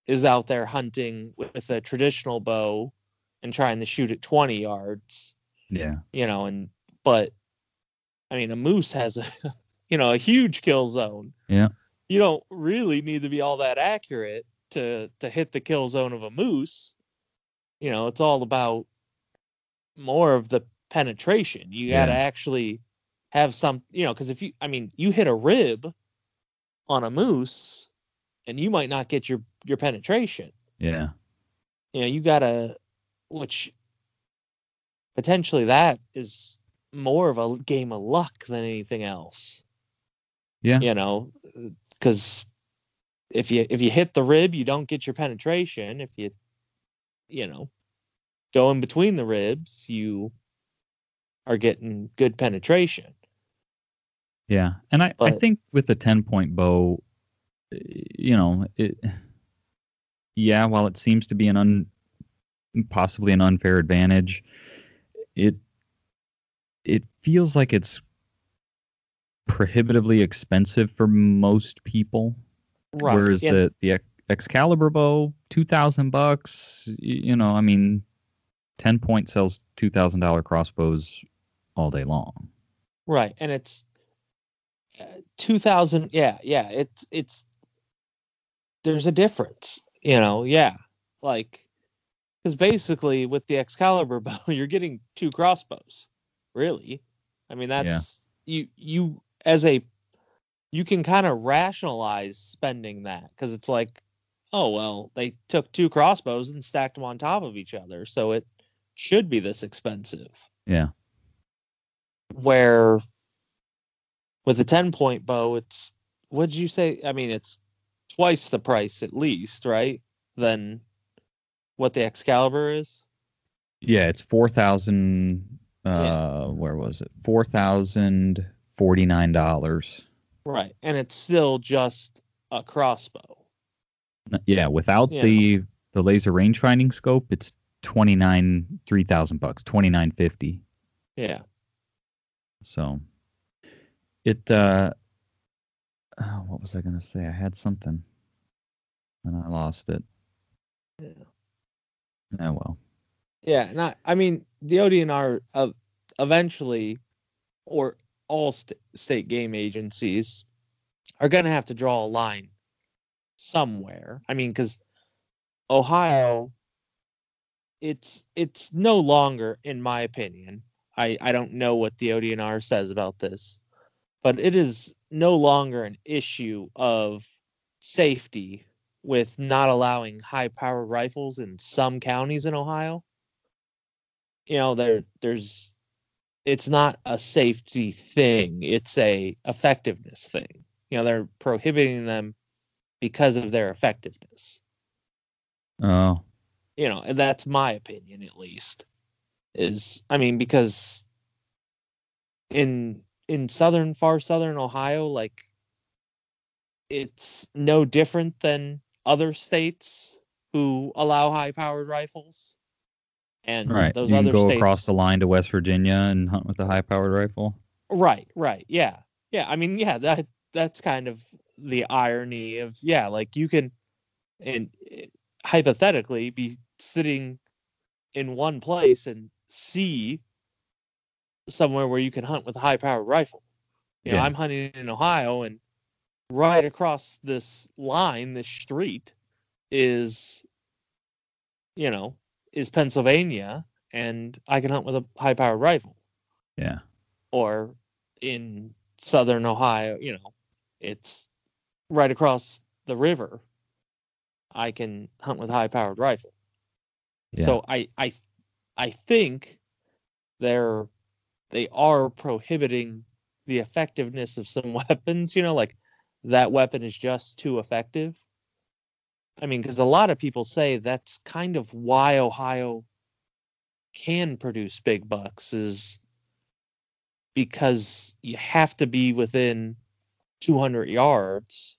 is out there hunting with a traditional bow and trying to shoot at 20 yards Yeah. you know and but i mean a moose has a you know a huge kill zone Yeah. you don't really need to be all that accurate to to hit the kill zone of a moose you know it's all about more of the penetration you got to Yeah. actually have some you know because if you i mean you hit a rib on a moose and you might not get your your penetration Yeah. you know you gotta which potentially that is more of a game of luck than anything else Yeah. you know because if you if you hit the rib you don't get your penetration if you you know go in between the ribs you are getting good penetration Yeah. And I, I think with the TenPoint bow, you know, it, yeah, while it seems to be an un, possibly an unfair advantage, it, it feels like it's prohibitively expensive for most people. right Whereas and- the, the Excalibur bow, 2000 bucks, you know, I mean, TenPoint sells $2,000 crossbows all day long. Right, and it's uh, 2000. Yeah, yeah. It's it's there's a difference, you know. Yeah, like because basically with the Excalibur *laughs* bow, you're getting two crossbows. Really, I mean that's you you as a you can kind of rationalize spending that because it's like, oh well, they took two crossbows and stacked them on top of each other, so it should be this expensive Yeah. where with a TenPoint bow it's what did you say i mean it's twice the price at least right than what the excalibur is Yeah, it's four thousand. Uh, Yeah. where was it? Four thousand forty nine dollars. right and it's still just a crossbow Yeah, without Yeah. the the laser range finding scope, it's twenty nine three thousand bucks, twenty nine fifty. yeah So it. uh oh, What was I gonna say? I had something, and I lost it. Yeah. Oh well. yeah not i mean the odnr uh, eventually or all st- state game agencies are going to have to draw a line somewhere. I mean because ohio it's it's no longer in my opinion i i don't know what the odnr says about this but it is no longer an issue of safety with not allowing high power rifles in some counties in ohio. You know there there's it's not a safety thing it's a effectiveness thing. You know they're prohibiting them because of their effectiveness. Oh, you know and that's my opinion at least is i mean because in in southern far southern ohio like it's no different than other states who allow high-powered rifles, and Right. those you other go states. across the line to West Virginia and hunt with a high-powered rifle. Right, right, yeah, yeah. I mean, yeah, that that's kind of the irony of yeah, like you can, and eh, hypothetically, be sitting in one place and see somewhere where you can hunt with a high-powered rifle. You know, Yeah. I'm hunting in Ohio, and right across this line, this street, is, you know, is Pennsylvania, and I can hunt with a high-powered rifle Yeah. or in southern Ohio, you know, it's right across the river. I can hunt with a high powered rifle. Yeah. So I I I think they're they are prohibiting the effectiveness of some *laughs* weapons, you know, like that weapon is just too effective. I mean, because a lot of people say that's kind of why Ohio can produce big bucks is because you have to be within 200 yards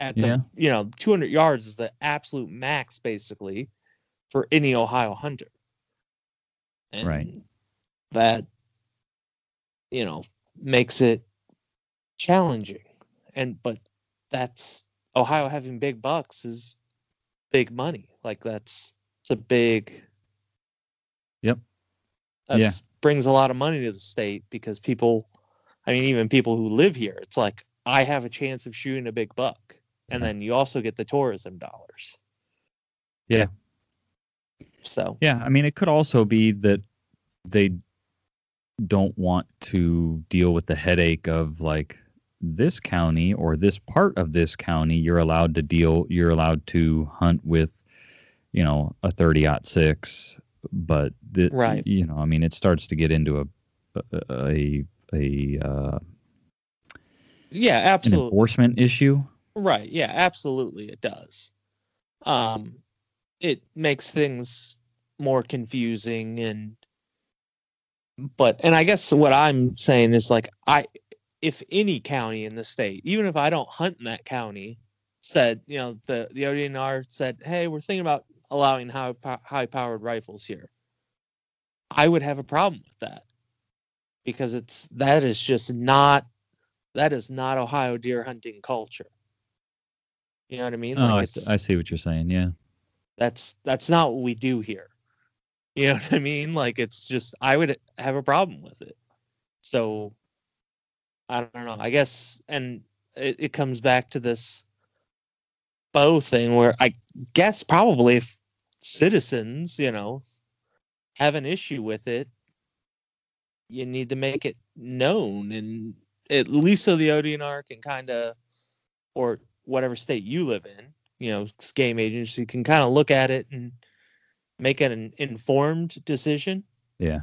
at the Yeah. you know 200 yards is the absolute max basically for any ohio hunter and Right. that you know makes it challenging and but that's ohio having big bucks is big money like that's it's a big Yep. that Yeah. brings a lot of money to the state because people i mean even people who live here it's like i have a chance of shooting a big buck and mm-hmm. then you also get the tourism dollars Yeah. so Yeah, I mean, it could also be that they don't want to deal with the headache of like this county or this part of this county. You're allowed to deal. You're allowed to hunt with, you know, a 30 six. but Right. You know, I mean, it starts to get into a a a uh, yeah an absolutely enforcement issue. Right. Yeah, absolutely it does. Um it makes things more confusing and but and I guess what I'm saying is like I if any county in the state, even if I don't hunt in that county, said, you know, the the ODNR said, "Hey, we're thinking about allowing high high powered rifles here." I would have a problem with that. Because it's that is just not that is not Ohio deer hunting culture. You know what I mean? Oh, I, it's, s- I see what you're saying. Yeah. that's that's not what we do here. You know what I mean? Like it's just I would have a problem with it. So I don't know. I guess and it, it comes back to this bow thing where I guess probably if citizens, you know, have an issue with it, you need to make it known and at least so the ODNR can kind of or whatever state you live in, you know, game agency can kind of look at it and make an informed decision. Yeah.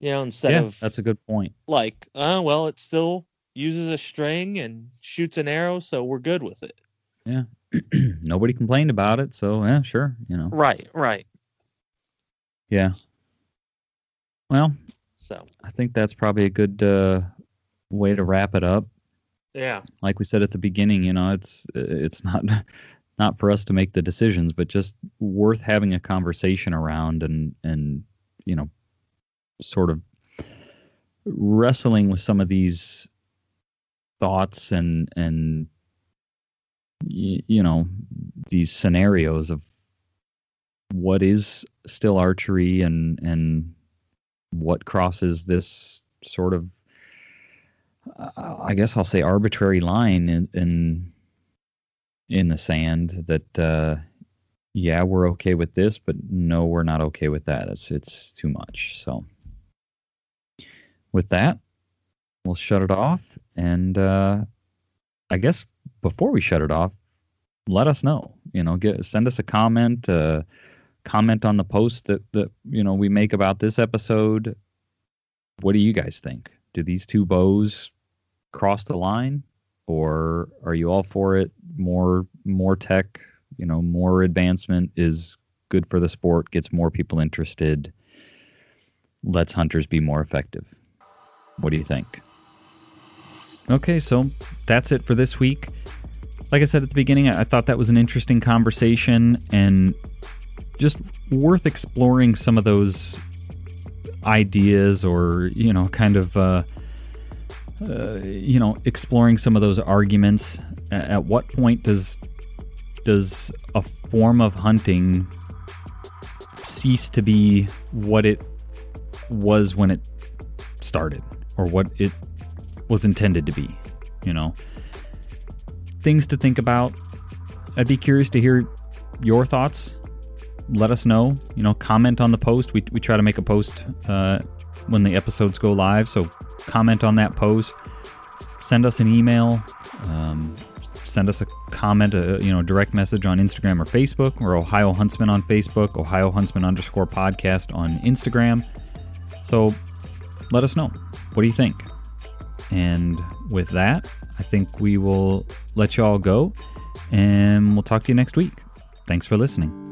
You know, instead yeah, of that's a good point. like, oh well, it still uses a string and shoots an arrow, so we're good with it. Yeah. *clears throat* Nobody complained about it, so yeah, sure, you know. Right, right. Yeah. Well, So I think that's probably a good uh, way to wrap it up. yeah, Like we said at the beginning, you know, it's it's not *laughs* not for us to make the decisions, but just worth having a conversation around and and you know, sort of wrestling with some of these thoughts and and you know these scenarios of what is still archery and and what crosses this sort of I guess I'll say arbitrary line in in, in the sand that uh, yeah we're okay with this but no we're not okay with that. It's it's too much. So with that we'll shut it off. And uh, I guess before we shut it off let us know you know get send us a comment uh, comment on the post that that you know we make about this episode. What do you guys think? Do these two bows cross the line or are you all for it? More more tech you know more advancement is good for the sport gets more people interested. Lets hunters be more effective what do you think Okay, so that's it for this week. like I said at the beginning, I thought that was an interesting conversation and just worth exploring some of those ideas or, you know, kind of, uh, uh, you know, exploring some of those arguments. At what point does does a form of hunting cease to be what it was when it started or what it was intended to be? You know, things to think about. I'd be curious to hear your thoughts. Let us know. You know, comment on the post. We, we try to make a post uh, when the episodes go live. So comment on that post. Send us an email. Um, send us a comment, a you know, direct message on Instagram or Facebook, or Ohio Huntsman on Facebook, Ohio Huntsman underscore podcast on Instagram. So let us know. What do you think? And with that, I think we will let you all go and we'll talk to you next week. Thanks for listening.